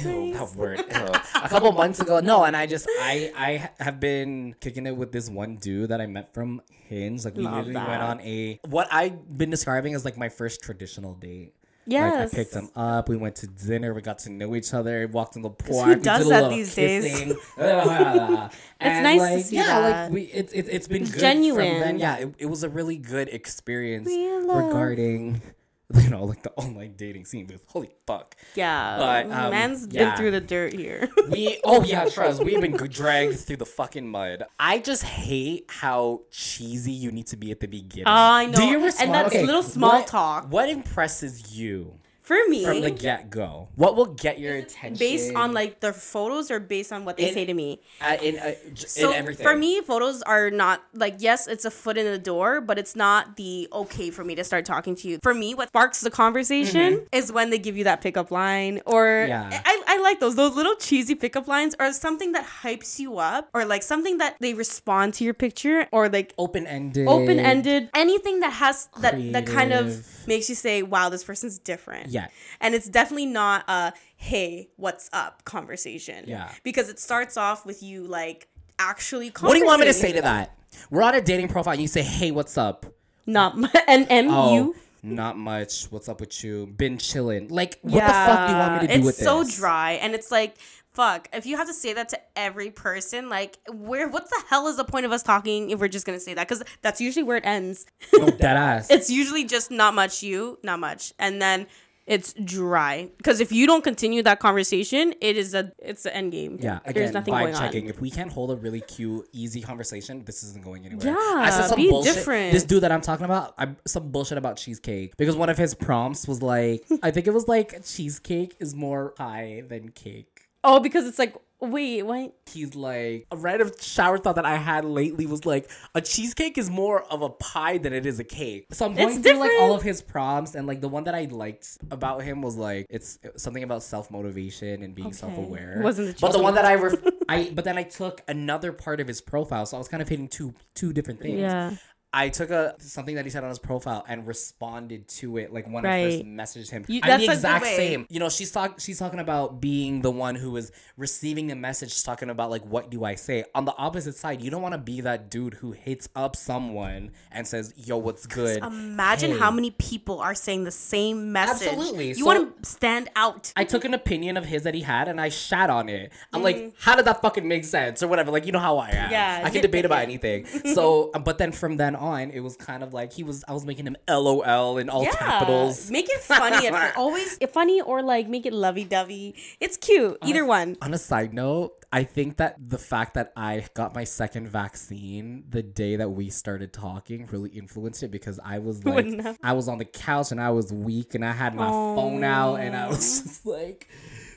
Ew, that word. A couple months ago. No, and I just I I have been kicking it with this one dude that I met from Hinge. Like we Love literally went on a what I've been describing as like my first traditional date. Yes. Like I picked him up. We went to dinner. We got to know each other. Walked in the park. who we did does a that these days. kissing. it's nice to see yeah, that. like we it's it, it's been good genuine. Then. Yeah, it, it was a really good experience regarding you know like the online dating scene. Because holy fuck. Yeah. But, um, Man's yeah. been through the dirt here. We oh yeah, trust. We've been dragged through the fucking mud. I just hate how cheesy you need to be at the beginning. I know. Do you And that's okay, little small what- talk. What impresses you For me, from the get go? What will get your attention? based on like the photos or based on what they In- say to me. uh, in uh, So in everything. for me, photos are not like yes, it's a foot in the door, but it's not the okay for me to start talking to you. For me, what sparks the conversation is when they give you that pickup line, or Mm-hmm. Yeah. I, I like those those little cheesy pickup lines, or something that hypes you up, or like something that they respond to your picture, or like open ended. open ended, anything that has that that kind of makes you say, "Wow, this person's different." Yeah. And it's definitely not a "Hey, what's up?" conversation. Yeah. because it starts off with you like actually. What do you want me to say to that? We're on a dating profile. and You say, "Hey, what's up?" Not m- and and Oh, you. not much. What's up with you? Been chilling. Like, what the fuck do you want me to do it's with so this? dry, and it's like fuck. If you have to say that to every person, like, where, what the hell is the point of us talking if we're just gonna say that? Because that's usually where it ends. No, dead ass. it's usually just not much you, not much, and then it's dry. Because if you don't continue that conversation, it is a it's the end game. Yeah, there's again, nothing vibe going checking. on. If we can't hold a really cute, easy conversation, this isn't going anywhere. Yeah, I said some be bullshit. different. This dude that I'm talking about, i'm some bullshit about cheesecake because one of his prompts was like, I think it was like cheesecake is more pie than cake. Oh, because it's like, wait, what? He's like, a random shower thought that I had lately was like, a cheesecake is more of a pie than it is a cake. So I'm going It's through like all of his prompts, and like the one that I liked about him was like, it's something about self motivation and being self aware. Wasn't the but the one that I ref- I but then I took another part of his profile, so I was kind of hitting two two different things. Yeah. I took a something that he said on his profile and responded to it like when I Right. first messaged him. You- I'm the exact same. You know, she's talk she's talking about being the one who is receiving the message, talking about like what do I say? On the opposite side, you don't want to be that dude who hits up someone and says, "Yo, what's good?" Imagine Hey. how many people are saying the same message. Absolutely. You So- want to stand out. I took an opinion of his that he had and I shat on it. I'm Mm. like, how did that fucking make sense or whatever? Like, you know how I am. Yeah, I can debate about anything. So, but then from then on, it was kind of like he was. I was making him LOL in all capitals. Make it funny. at always funny or like make it lovey dovey. It's cute. Either one. On a side note, I think that the fact that I got my second vaccine the day that we started talking really influenced it because I was like, I was on the couch and I was weak and I had my phone out and I was just like,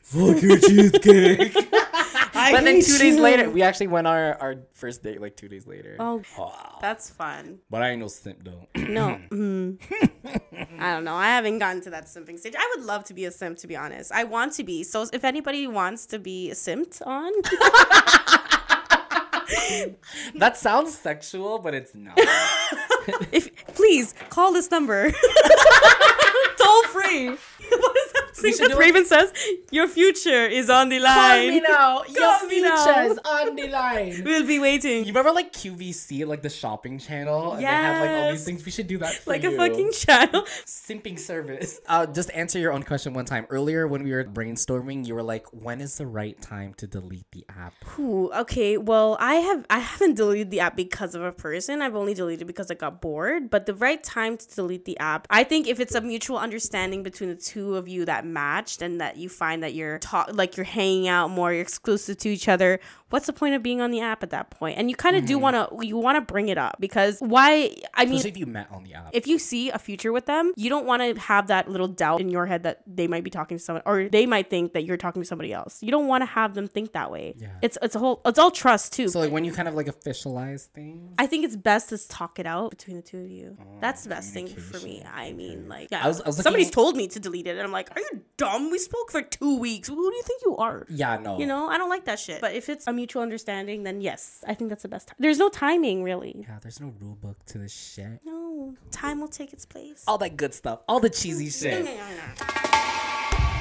fuck your cheesecake. but then hate two days later, we actually went our, our first date like two days later. Oh, that's fun. But I ain't no simp though. No. mm. I don't know. I haven't gotten to that simping stage. I would love to be a simp, to be honest. I want to be. So if anybody wants to be a simped on, that sounds sexual, but it's not. if please call this number. Toll free. What is that thing that do it- Raven says? Your future is on the line. Call me now. Call me now. on the line. We'll be waiting. You remember like QVC, like the shopping channel? And They had like all these Yes. things. We should do that for like you. a fucking channel. simping service. Uh, just answer your own question one time. Earlier when we were brainstorming, you were like, "When is the right time to delete the app?" Ooh, okay. Well, I have I haven't deleted the app because of a person. I've only deleted because I got bored. But the right time to delete the app, I think if it's a mutual understanding between the two of you that matched and that you find that you're talk like you're hanging out more, you're exclusive to each other. What's the point of being on the app at that point? And you kind of do mm. want to you want to bring it up because why? I mean, Especially if you met on the app. if you see a future with them, you don't want to have that little doubt in your head that they might be talking to someone or they might think that you're talking to somebody else. You don't want to have them think that way. Yeah. It's it's a whole it's all trust too. so like when you kind of like officialize things. I think it's best to talk it out between the two of you. Oh, That's the best thing for me. I mean, like, yeah. I was- I was Somebody's told me to delete it, and I'm like, "Are you dumb? We spoke for two weeks. Who do you think you are?" Yeah, no. You know, I don't like that shit. But if it's a mutual understanding, then yes, I think that's the best. Time. There's no timing, really. Yeah, there's no rule book to this shit. No, time will take its place. All that good stuff, all the cheesy shit.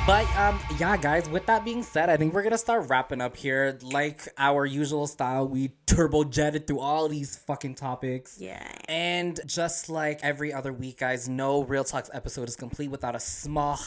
But um, yeah, guys. With that being said, I think we're gonna start wrapping up here. Like our usual style, we turbo jetted through all these fucking topics. Yeah. And just like every other week, guys, no Real Talks episode is complete without a small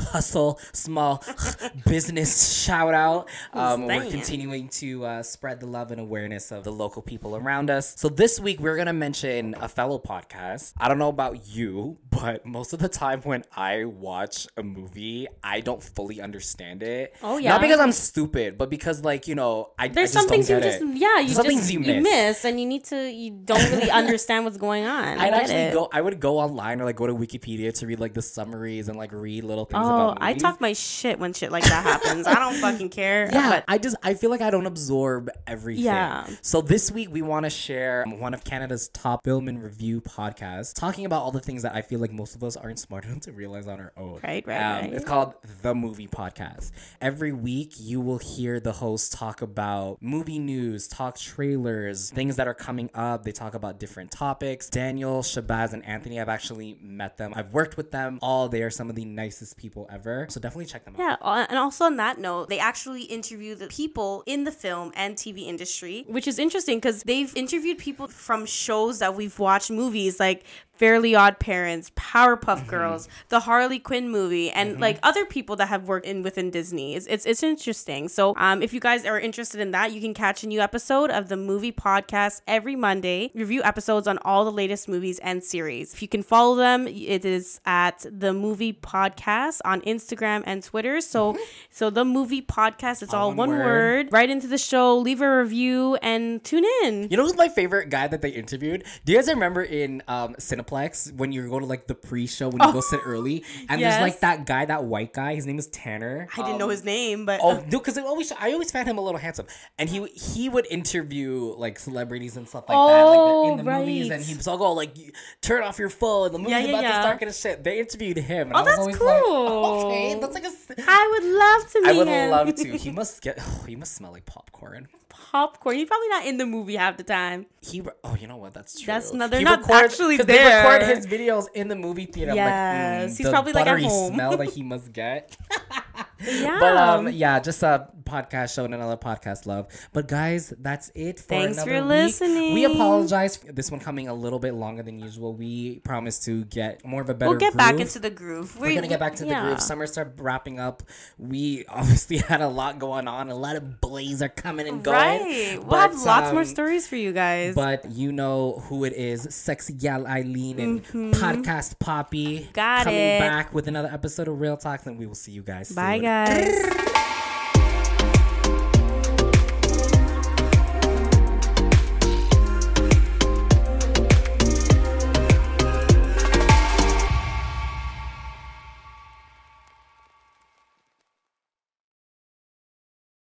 hustle, small business shout out. Um, we're continuing to uh, spread the love and awareness of the local people around us. So this week, we're gonna mention a fellow podcast. I don't know about you, but most of the time when I watch a movie, I don't fully understand it. Oh, yeah? Not because I'm stupid, but because like you know, I There's I some things you just it. yeah you some just you you miss. miss. and you need to you don't really understand what's going on. I I'd get actually it. go. I would go online or like go to Wikipedia to read like the summaries and like read little things Oh, about. I talk my shit when shit like that happens. I don't fucking care. Yeah, but I just I feel like I don't absorb everything. Yeah. So this week we want to share one of Canada's top film and review podcasts, talking about all the things that I feel like most of us aren't smart enough to realize on our own. Right, right, Um, right. It's called the Movie Podcast. Every week you will hear the host talk about movie news, talk trailers, things that are coming up. They talk about different topics. Daniel, Shabazz, and Anthony. I've actually met them. I've worked with them. All they are some of the nicest people ever. So definitely check them out. Yeah, and also on that note, they actually interview the people in the film and TV industry, which is interesting because they've interviewed people from shows that we've watched, movies like Fairly Odd Parents, Powerpuff Girls, the Harley Quinn movie, and like other people that have worked in within Disney. It's, it's it's interesting. So um, if you guys are interested in that, you can catch a new episode of the movie podcast every Monday. Review episodes on all the latest movies and series. If you can follow them, it is at the movie podcast on Instagram and Twitter. So so the movie podcast, it's all, All one one word. word. Right into the show, leave a review and tune in. You know who's my favorite guy that they interviewed? Do you guys remember in um, Cineplex when you go to like the pre-show when you go sit oh, early and Yes. there's like that guy, that white guy. His name is Tanner. I didn't know um, his name, but Oh, no, because I always I always found him a little handsome, and he he would interview like celebrities and stuff like that, like Oh, in the oh, movies, right. and he was all go like, oh, "Turn off your phone, the movie's Yeah, yeah, about yeah. to start." And shit, they interviewed him, and Oh, I was that's cool. like, "Okay, that's like a." s- I would love to meet I would him. love to. He must get. Oh, he must smell like popcorn. Popcorn. He's probably not in the movie half the time. He. re- Oh, you know what? That's true. That's not- they're He not records- actually 'cause They record his videos in the movie theater. Yes, like, mm, he's the probably, like, at home. smell that he must get. Yeah. But um, yeah, just a podcast show and another podcast love. But guys, that's it for Thanks another for week. listening. We apologize for this one coming a little bit longer than usual. We promise to get more of a better. We'll get back into the groove. We're gonna get back to the groove. Summer started wrapping up. We obviously had a lot going on. A lot of blaze are coming and going. Right. We'll But, have lots more um, stories for you guys. But you know who it is, sexy gal Eileen and podcast Poppy. Mm-hmm. Got coming it. back with another episode of Real Talks, and we will see you guys. Bye, soon. Guys.